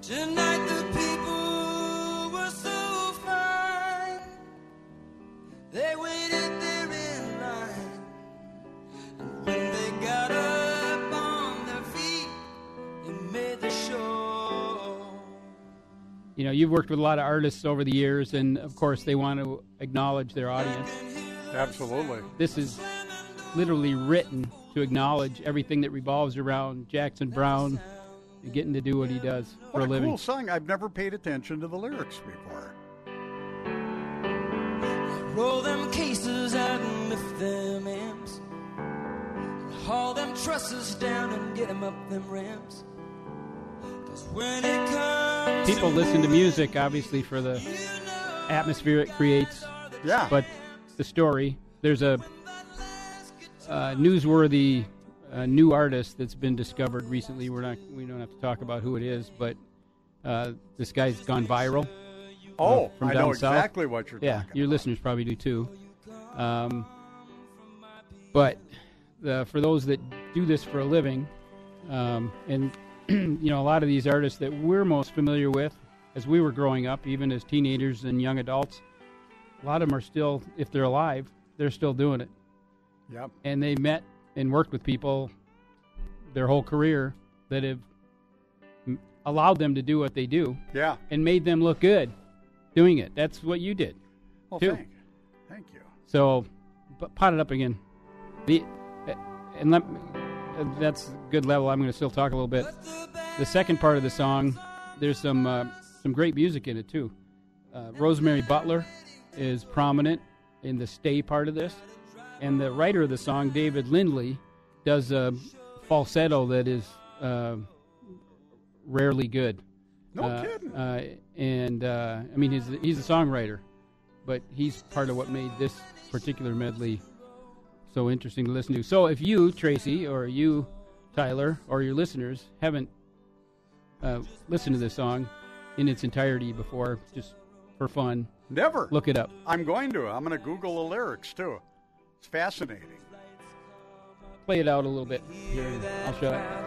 Tonight the people were so fine. They waited there in line. And when they got up on their feet, they made the show. You know, you've worked with a lot of artists over the years, and of course, they want to acknowledge their audience. Absolutely. This is literally written to acknowledge everything that revolves around Jackson Browne and getting to do what he does for What a a living. cool song. I've never paid attention to the lyrics before. Roll them cases out and lift them amps. Haul them trusses down and get them up them ramps. 'Cause when it comes People listen to music, obviously, for the atmosphere it creates. Yeah. But the story, there's a uh, newsworthy uh, new artist that's been discovered recently. We're not, we don't have to talk about who it is, but uh, this guy's gone viral. Oh, uh, from I down know south. exactly what you're yeah, your listeners probably do too. Um, but uh, for those that do this for a living, um, and you know, a lot of these artists that we're most familiar with as we were growing up, even as teenagers and young adults, a lot of them are still, if they're alive, they're still doing it. Yep. And they met and worked with people their whole career that have allowed them to do what they do. Yeah. And made them look good doing it. That's what you did. Well, too. thank, thank you. So, but pot it up again. The uh, and let, uh, that's good level. I'm going to still talk a little bit. The second part of the song, there's some uh, some great music in it too. Uh, Rosemary Butler is prominent in the stay part of this, and the writer of the song, David Lindley, does a falsetto that is uh, rarely good. No Uh, kidding. Uh, and uh, I mean, he's he's a songwriter, but he's part of what made this particular medley so interesting to listen to. So if you, Tracy, or you, Tyler, or your listeners haven't uh, listened to this song in its entirety before, just for fun, Never. look it up. I'm going to. I'm going to Google the lyrics too. It's fascinating. Play it out a little bit here. I'll show up.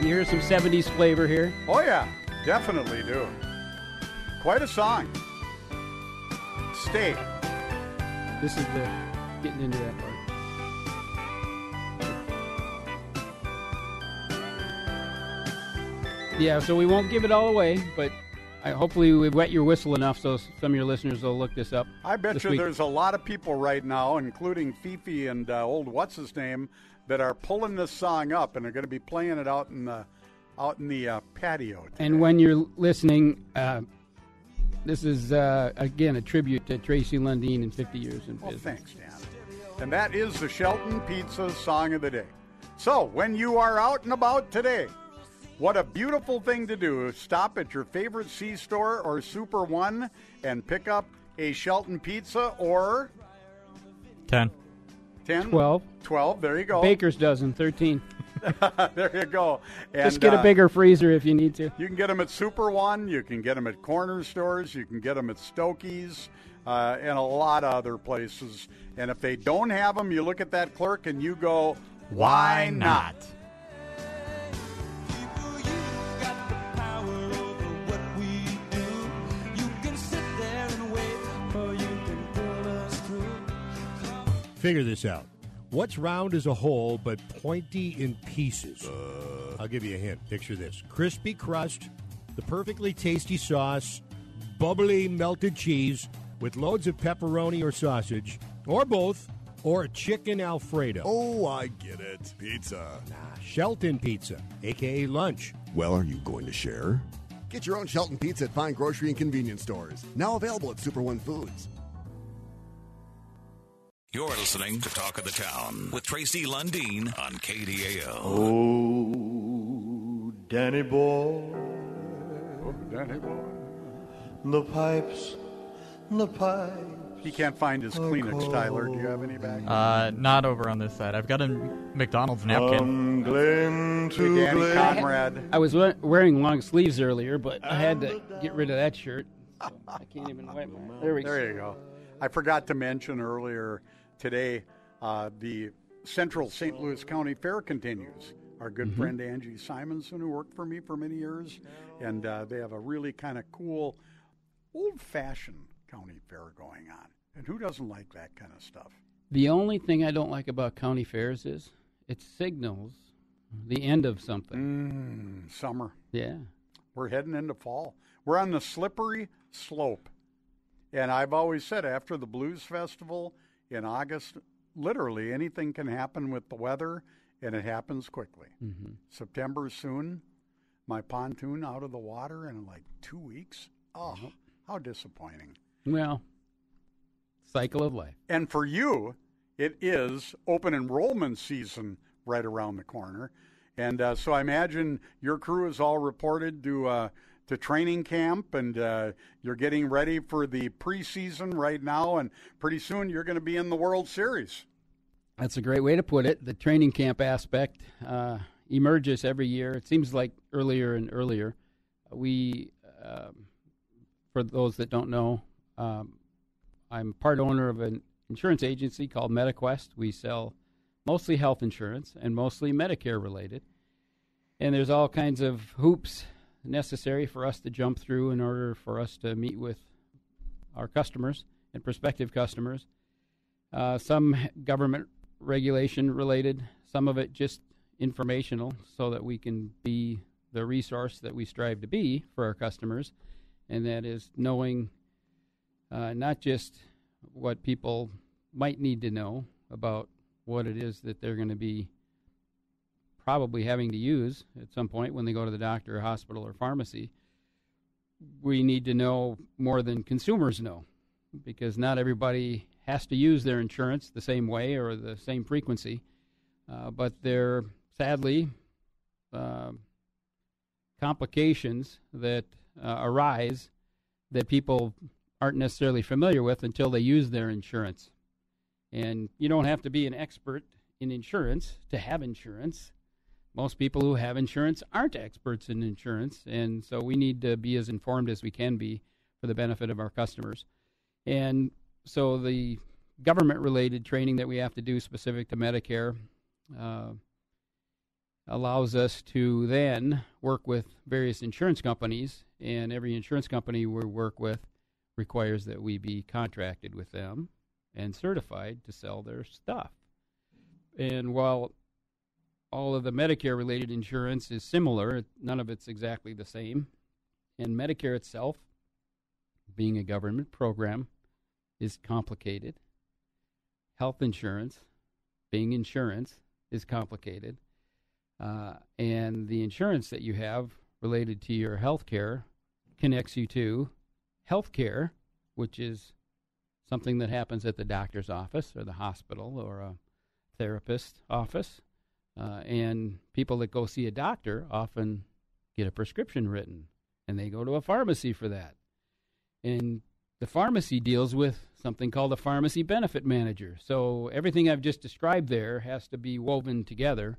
You hear some 70s flavor here. Oh yeah, definitely do. Quite a song. Stay. This is the getting into that part. Yeah, so we won't give it all away, but I, hopefully we wet your whistle enough so some of your listeners will look this up. I bet you week. there's a lot of people right now, including Fifi and uh, old what's his name, that are pulling this song up and are going to be playing it out in the out in the uh, patio. And when you're listening, uh, this is uh, again a tribute to Tracy Lundeen in 50 years in Well, business. thanks, Dan. And that is the Shelton Pizza song of the day. So, when you are out and about today, what a beautiful thing to do. Stop at your favorite C store or Super One and pick up a Shelton Pizza or 10. 10? 12. 12, there you go. Baker's dozen, 13. there you go. And, Just get a uh, bigger freezer if you need to. You can get them at Super One. You can get them at corner stores. You can get them at Stokey's uh, and a lot of other places. And if they don't have them, you look at that clerk and you go, "Why not?" Figure this out. What's round as a whole but pointy in pieces? Uh. I'll give you a hint. Picture this crispy crust, the perfectly tasty sauce, bubbly melted cheese with loads of pepperoni or sausage, or both, or a chicken Alfredo. Oh, I get it. Pizza. Nah, Shelton Pizza, aka lunch. Well, are you going to share? Get your own Shelton Pizza at fine grocery and convenience stores. Now available at Super One Foods. You're listening to Talk of the Town with Tracy Lundeen on KDAL. Oh, Danny boy. Oh, Danny boy. The pipes, the pipes. He can't find his Kleenex, Tyler. Do you have any back? Uh, not over on this side. I've got a McDonald's napkin. From Glen Hey, to Danny Glen. Conrad. I was wearing long sleeves earlier, but I had to get rid of that shirt. So I can't even wipe my. There we go. There you go. I forgot to mention earlier today uh, the Central St. Louis County Fair continues. Our good Mhm. friend Angie Simonson, who worked for me for many years, and uh, they have a really kind of cool, old fashioned county fair going on. And who doesn't like that kind of stuff? The only thing I don't like about county fairs is it signals the end of something. Mm, summer. Yeah. We're heading into fall. We're on the slippery slope. And I've always said after the Blues Festival in August, literally anything can happen with the weather, and it happens quickly. Mhm. September soon, my pontoon out of the water in like two weeks. Oh, how disappointing. Well, cycle of life. And for you, it is open enrollment season right around the corner. And uh, so I imagine your crew is all reported to uh, to training camp, and uh, you're getting ready for the preseason right now. And pretty soon you're going to be in the World Series. That's a great way to put it. The training camp aspect uh, emerges every year. It seems like earlier and earlier. We, um, for those that don't know, um, I'm part owner of an insurance agency called MetaQuest. We sell mostly health insurance and mostly Medicare related. And there's all kinds of hoops necessary for us to jump through in order for us to meet with our customers and prospective customers. Uh, some government regulation related, some of it just informational, so that we can be the resource that we strive to be for our customers, and that is knowing uh, not just what people might need to know about what it is that they're going to be probably having to use at some point when they go to the doctor or hospital or pharmacy. We need to know more than consumers know because not everybody has to use their insurance the same way or the same frequency. Uh, but there, sadly, uh, complications that uh, arise that people aren't necessarily familiar with until they use their insurance. And you don't have to be an expert in insurance to have insurance. Most people who have insurance aren't experts in insurance, and so we need to be as informed as we can be for the benefit of our customers. And so the government related training that we have to do specific to Medicare uh, allows us to then work with various insurance companies, and every insurance company we work with requires that we be contracted with them and certified to sell their stuff. And while all of the Medicare related insurance is similar, none of it's exactly the same. and Medicare itself, being a government program, is complicated. Health insurance, being insurance, is complicated. Uh, and the insurance that you have related to your health care connects you to health care, which is something that happens at the doctor's office or the hospital or a therapist office. Uh, and people that go see a doctor often get a prescription written and they go to a pharmacy for that. And the pharmacy deals with something called a pharmacy benefit manager. So everything I've just described there has to be woven together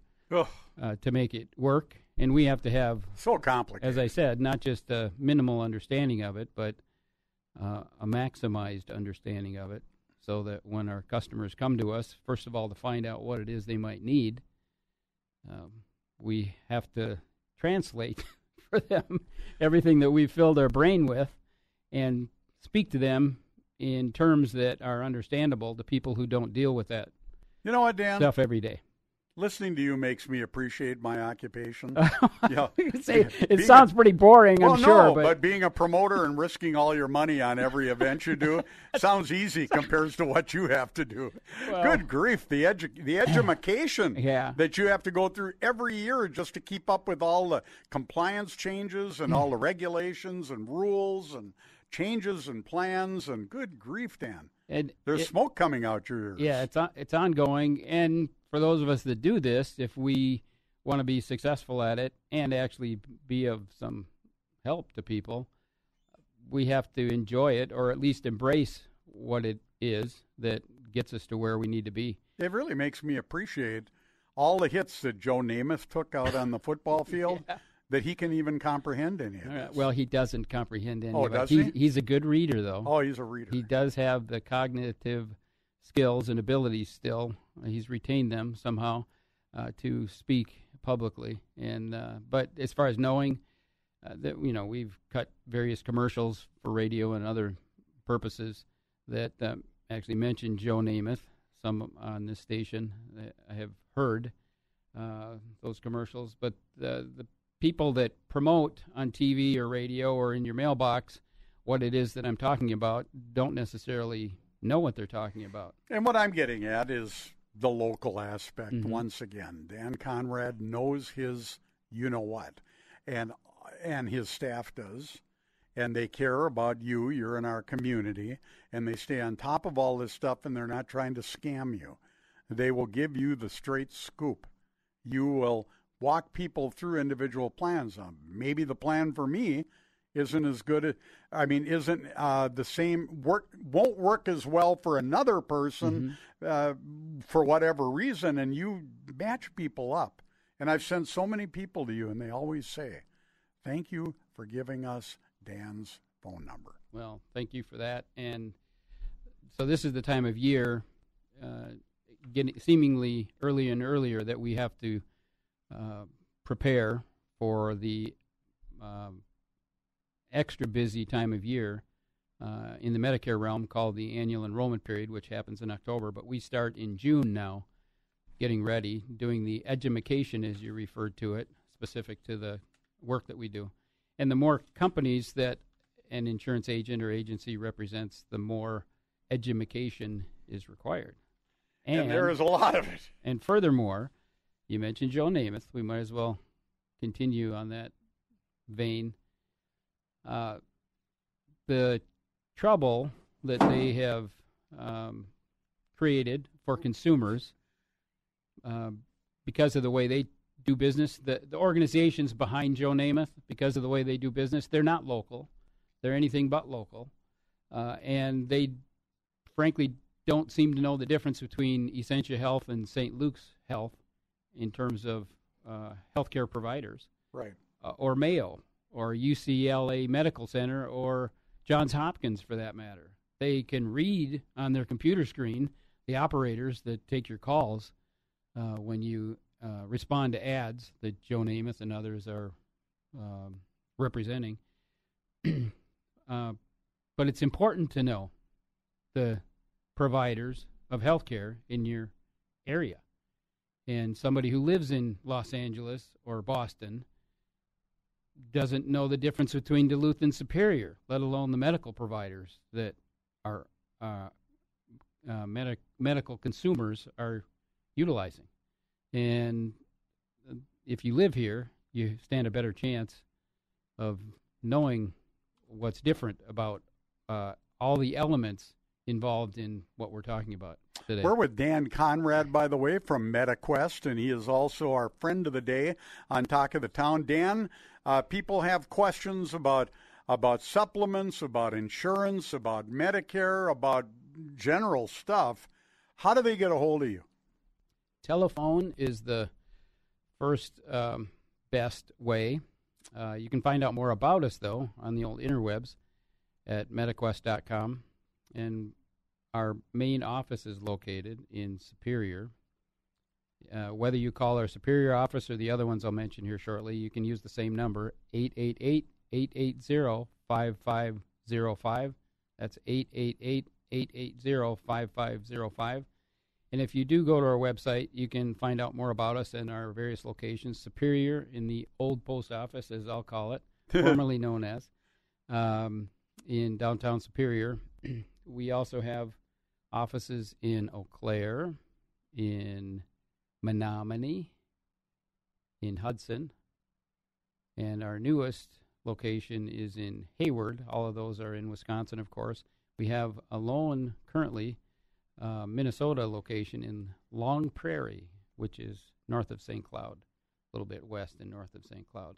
uh, to make it work. And we have to have, so complicated. as I said, not just a minimal understanding of it, but uh, a maximized understanding of it so that when our customers come to us, first of all, to find out what it is they might need, um, we have to translate for them everything that we've filled our brain with and speak to them in terms that are understandable to people who don't deal with that You know what, Dan? stuff every day. Listening to you makes me appreciate my occupation. yeah. Say, it sounds a- pretty boring, well, I'm sure, no, but- being a promoter and risking all your money on every event you do sounds easy compared to what you have to do. Well- Good grief, the edu- the education Yeah. that you have to go through every year just to keep up with all the compliance changes and all the regulations and rules and changes and plans and good grief, Dan. And There's it- smoke coming out your ears. Yeah, it's on, it's ongoing, and for those of us that do this, if we want to be successful at it and actually be of some help to people, we have to enjoy it or at least embrace what it is that gets us to where we need to be. It really makes me appreciate all the hits that Joe Namath took out on the football field. That he can even comprehend any of All right, this. Well, he doesn't comprehend any Oh, of it. does he, he? He's a good reader, though. Oh, he's a reader. He does have the cognitive skills and abilities still. He's retained them somehow uh, to speak publicly. And uh, but as far as knowing uh, that, you know, we've cut various commercials for radio and other purposes that um, actually mention Joe Namath. Some on this station I have heard uh, those commercials, but the the people that promote on TV or radio or in your mailbox what it is that I'm talking about don't necessarily know what they're talking about. And what I'm getting at is the local aspect Mhm. once again. Dan Conrad knows his you know what. And and his staff does. And they care about you, you're in our community, and they stay on top of all this stuff and they're not trying to scam you. They will give you the straight scoop. You will walk people through individual plans. Maybe the plan for me isn't as good. I mean, isn't uh, the same work won't work as well for another person uh, for whatever reason, and you match people up. And I've sent so many people to you, and they always say, "Thank you for giving us Dan's phone number." Well, thank you for that. And so this is the time of year, uh, getting seemingly early and earlier that we have to uh, prepare for the um, extra busy time of year uh, in the Medicare realm called the annual enrollment period, which happens in October. But we start in June now, getting ready, doing the edumacation, as you referred to it, specific to the work that we do. And the more companies that an insurance agent or agency represents, the more edumacation is required. And there is a lot of it. And furthermore, you mentioned Joe Namath. We might as well continue on that vein. Uh, the trouble that they have um, created for consumers uh, because of the way they do business, the, the organizations behind Joe Namath, because of the way they do business, they're not local. They're anything but local. Uh, and they, frankly, don't seem to know the difference between Essentia Health and St. Luke's Health in terms of uh, healthcare providers Right. uh, or Mayo or UCLA Medical Center or Johns Hopkins for that matter. They can read on their computer screen the operators that take your calls uh, when you uh, respond to ads that Joe Namath and others are um, representing. uh, but it's important to know the providers of healthcare in your area. And somebody who lives in Los Angeles or Boston doesn't know the difference between Duluth and Superior, let alone the medical providers that our uh, uh, medic- medical consumers are utilizing. And uh, if you live here, you stand a better chance of knowing what's different about uh, all the elements involved in what we're talking about today. We're with Dan Conrad, by the way, from MetaQuest, and he is also our friend of the day on Talk of the Town. Dan, uh, people have questions about about supplements, about insurance, about Medicare, about general stuff. How do they get a hold of you? Telephone is the first um, best way. Uh, you can find out more about us, though, on the old interwebs at metaquest.com. And our main office is located in Superior. Uh, whether you call our Superior office or the other ones I'll mention here shortly, you can use the same number, 888 880 5505. That's 888 880 5505. And if you do go to our website, you can find out more about us and our various locations. Superior in the old post office, as I'll call it, formerly known as, um, in downtown Superior. we also have offices in Eau Claire, in Menominee, in Hudson, and our newest location is in Hayward. All of those are in Wisconsin, of course. We have a currently uh, Minnesota location in Long Prairie, which is north of St. Cloud, a little bit west and north of St. Cloud.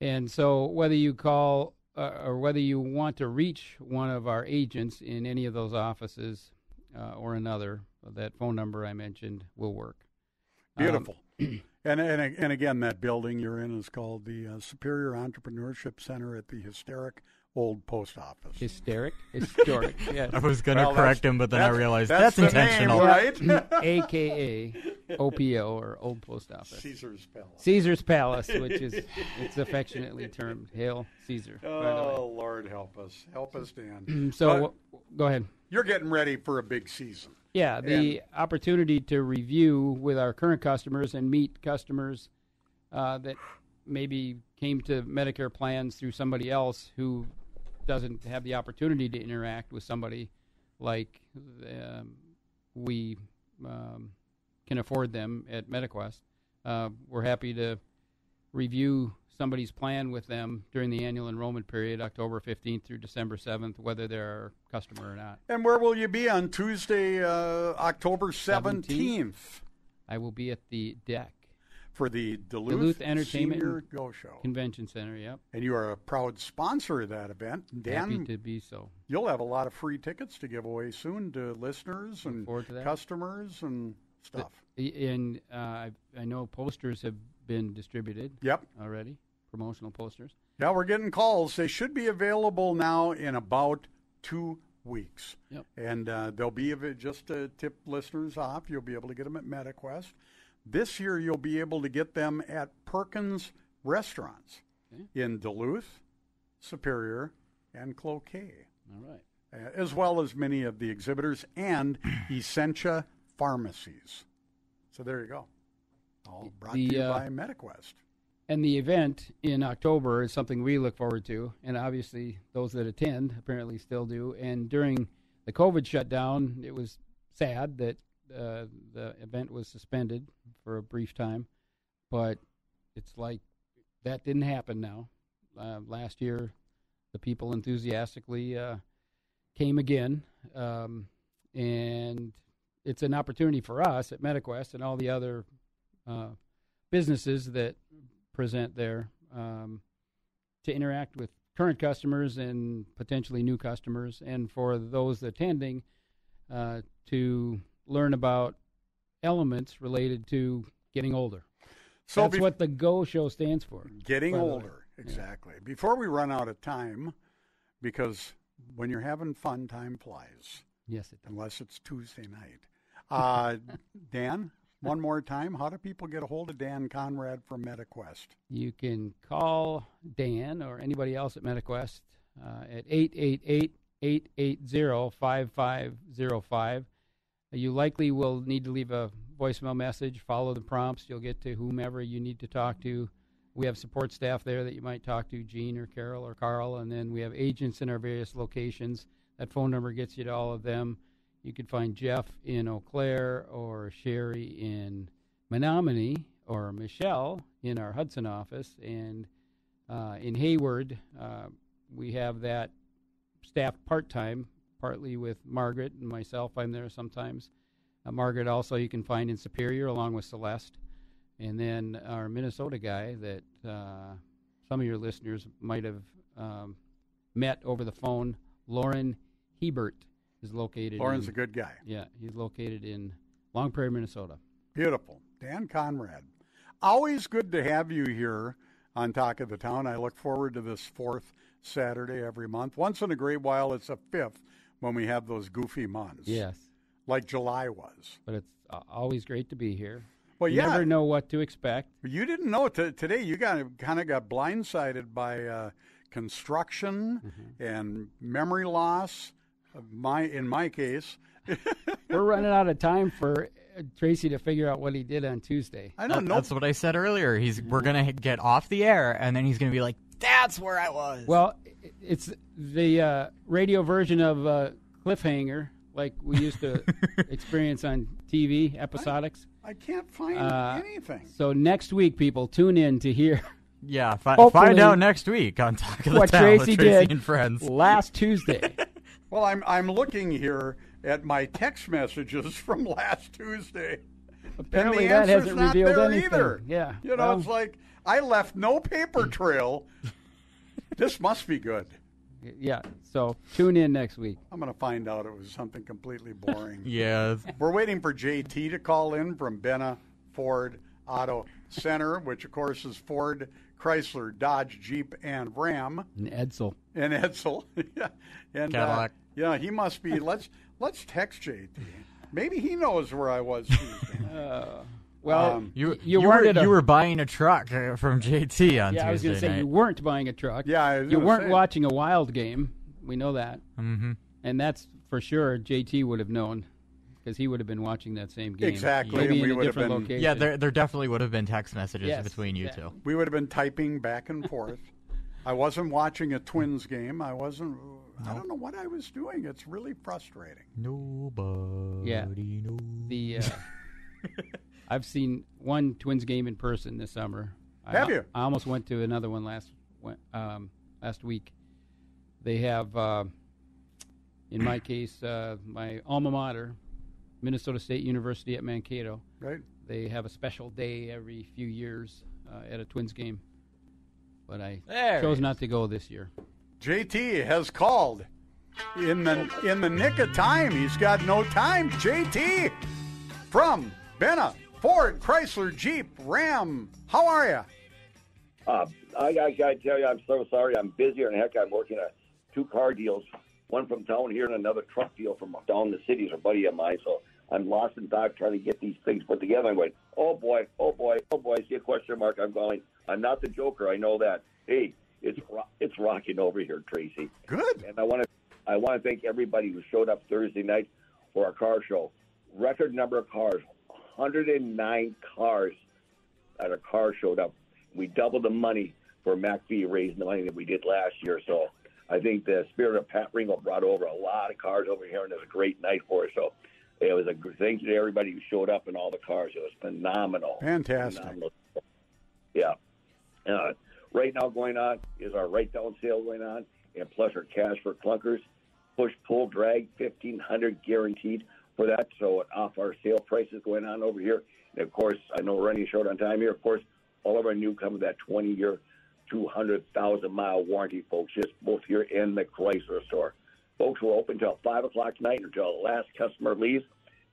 And so, whether you call uh, or whether you want to reach one of our agents in any of those offices uh, or another, that phone number I mentioned will work. Beautiful. Um, and, and and again, that building you're in is called the uh, Superior Entrepreneurship Center at the historic old post office. Hysteric, historic. yes. I was going to Well, correct him, but then I realized that's that's, the name, intentional. right? AKA OPO or Old Post Office. Caesar's Palace. Caesar's Palace, which is it's affectionately termed Hail Caesar. by the way. Oh Lord, help us, help us, Dan. so But w- go ahead. You're getting ready for a big season. Yeah, the And- opportunity to review with our current customers and meet customers uh, that maybe came to Medicare plans through somebody else who doesn't have the opportunity to interact with somebody like um, we um, can afford them at MetaQuest. Uh, we're happy to review somebody's plan with them during the annual enrollment period, October 15th through December 7th, whether they're a customer or not. And where will you be on Tuesday, uh, October 17th? I will be at the DECC. For the Duluth, Duluth Entertainment Senior and Go Show. Convention Center, yep. And you are a proud sponsor of that event. Dan, Happy to be so. you'll have a lot of free tickets to give away soon to listeners and forward to customers and stuff. The- And uh, I, I know posters have been distributed. Yep. Already, promotional posters. Yeah, we're getting calls. They should be available now in about two weeks. Yep. And uh, they'll be av- just to tip listeners off. You'll be able to get them at MetaQuest. This year, you'll be able to get them at Perkins restaurants in Duluth, Superior, and Cloquet, All right. uh, as well as many of the exhibitors and Essentia pharmacies. So there you go. All brought The, to you uh, by MetaQuest. And the event in October is something we look forward to, and obviously those that attend apparently still do. And during the COVID shutdown, it was sad that uh, the event was suspended for a brief time, but it's like that didn't happen now. Uh, last year, the people enthusiastically uh, came again, um, and it's an opportunity for us at MetaQuest and all the other uh, businesses that present there um, to interact with current customers and potentially new customers, and for those attending uh, to learn about elements related to getting older. So That's bef- what the Go Show stands for. Getting by the way. older, exactly. Before we run out of time, because when you're having fun, time flies. Yes, it does. Unless it's Tuesday night. Uh, Dan, one more time, how do people get a hold of Dan Conrad from MetaQuest? You can call Dan or anybody else at MetaQuest uh, at 888 880 5505. You likely will need to leave a voicemail message, follow the prompts. You'll get to whomever you need to talk to. we have support staff there that you might talk to, Gene or Carol or Carl, and then we have agents in our various locations. That phone number gets you to all of them. You can find Jeff in Eau Claire or Sherry in Menominee or Michelle in our Hudson office. And uh, in Hayward, uh, we have that staff part time, partly with Margaret and myself. I'm there sometimes. Uh, Margaret also you can find in Superior along with Celeste. And then our Minnesota guy that uh, some of your listeners might have um, met over the phone, Lauren Hebert, is located. Lauren's in, a good guy. Yeah, he's located in Long Prairie, Minnesota. Beautiful. Dan Conrad. Always good to have you here on Talk of the Town. I look forward to this fourth Saturday every month. Once in a great while, it's a fifth when we have those goofy months. Yes. Like July was. But it's uh, always great to be here. Well, you yeah. never know what to expect. You didn't know t- today. You got kind of got blindsided by uh, construction Mm-hmm. and memory loss. My in my case, We're running out of time for uh, Tracy to figure out what he did on Tuesday. I That- That's what I said earlier. He's we're gonna get off the air, and then he's gonna be like, "That's where I was." Well, it's the uh, radio version of uh, Cliffhanger, like we used to experience on TV episodics. I can't find Uh, anything. So next week, people tune in to hear. Yeah, fi- find out next week on Talk of the what Town Tracy with Tracy did and friends. last Tuesday. Well, I'm I'm looking here at my text messages from last Tuesday. Apparently and the that answer's hasn't not revealed there anything. either. Yeah, You know, well- it's like I left no paper trail. this must be good. yeah. So tune in next week. I'm going to find out it was something completely boring. Yeah. We're waiting for JT to call in from Benna Ford Auto Center, which of course is Ford, Chrysler, Dodge, Jeep, and Ram. And Edsel. And Edsel. yeah. And Cadillac. Uh, yeah, he must be. Let's let's text JT. Maybe he knows where I was Uh, well, Um, You you, you, weren't were a- you were buying a truck uh, from JT on yeah, I was going to say you weren't buying a truck. Yeah, I was you weren't say. watching a wild game. We know that, mm-hmm. and that's for sure. JT would have known because he would have been watching that same game. Exactly, Maybe and we in a would have different been- location. Yeah, there there definitely would have been text messages Yes, between you yeah. two. we would have been typing back and forth. I wasn't watching a Twins game. I wasn't. I don't know what I was doing. It's really frustrating. Nobody Yeah. knows. The uh, I've seen one Twins game in person this summer. Have I, you? I almost went to another one last went, um, last week. They have, uh, in my case, uh, my alma mater, Minnesota State University at Mankato. Right. They have a special day every few years uh, at a Twins game, but I There chose not to go this year. JT has called in the in the nick of time. He's got no time. JT from Benna Ford Chrysler Jeep Ram. How are you? Uh, I, I gotta tell you, I'm so sorry. I'm busier than heck. I'm working on two car deals, one from town here and another truck deal from down the city. Is a buddy of mine, so I'm lost in thought trying to get these things put together. I'm going, oh boy, oh boy, oh boy. I see a question mark. I'm going. I'm not the Joker. I know that. Hey, it's ro- it's rocking over here, Tracy. Good. And I want to I want to thank everybody who showed up Thursday night for our car show. Record number of cars, 109 cars at a car showed up. We doubled the money for MACV raising the money that we did last year. So I think the spirit of Pat Ringo brought over a lot of cars over here, and it was a great night for us. So it was a good thank you to everybody who showed up and all the cars. It was phenomenal. Fantastic. Phenomenal. Yeah. Uh, right now going on is our write down sale going on, and plus our cash for clunkers, push pull drag fifteen hundred guaranteed for that. So off our sale prices going on over here. And of course, I know we're running short on time here. Of course, all of our new come with that twenty year, two hundred thousand mile warranty, folks. Just both here in the Chrysler store. Folks, we're open till five o'clock tonight until the last customer leaves.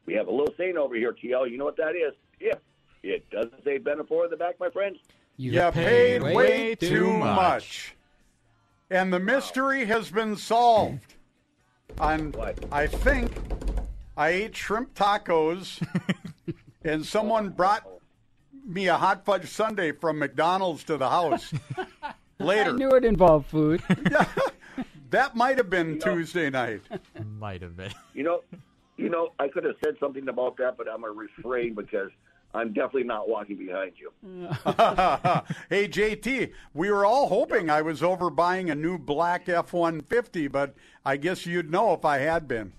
We have a little saying over here, TL. You know what that is? If it doesn't say BennaFord in the back, my friends. You, paid, way, too much. And the mystery has been solved. On, I think I ate shrimp tacos, and someone brought me a hot fudge sundae from McDonald's to the house later. I knew it involved food. That might have been Tuesday night. Might have been. You know, you know, I could have said something about that, but I'm gonna refrain because I'm definitely not walking behind you. hey, JT, we were all hoping I was over buying a new black F 150, but I guess you'd know if I had been.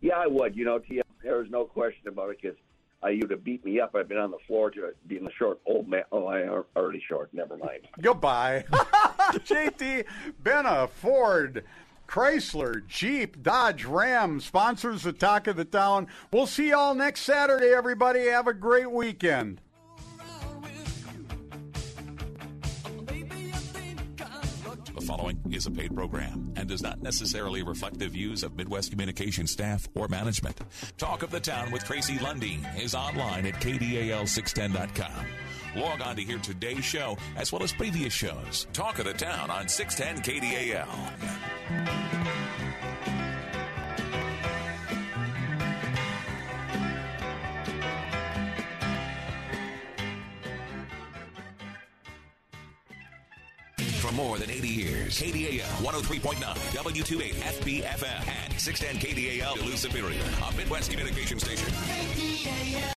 Yeah, I would. You know, TM, there's no question about it because uh, you'd have beat me up. I've been on the floor to being a short old man. Oh, I am already short. Never mind. Goodbye. JT, Benna, Ford, Chrysler, Jeep, Dodge, Ram sponsors the Talk of the Town. We'll see you all next Saturday, everybody. Have a great weekend. The following is a paid program and does not necessarily reflect the views of Midwest Communication staff or management. Talk of the Town with Tracy Lundeen is online at kdal610.com. Log on to hear today's show as well as previous shows. Talk of the Town on 610 KDAL. For more than 80 years, KDAL 103.9, W280FB FM, and 610 KDAL Duluth Superior, a Midwest communication station.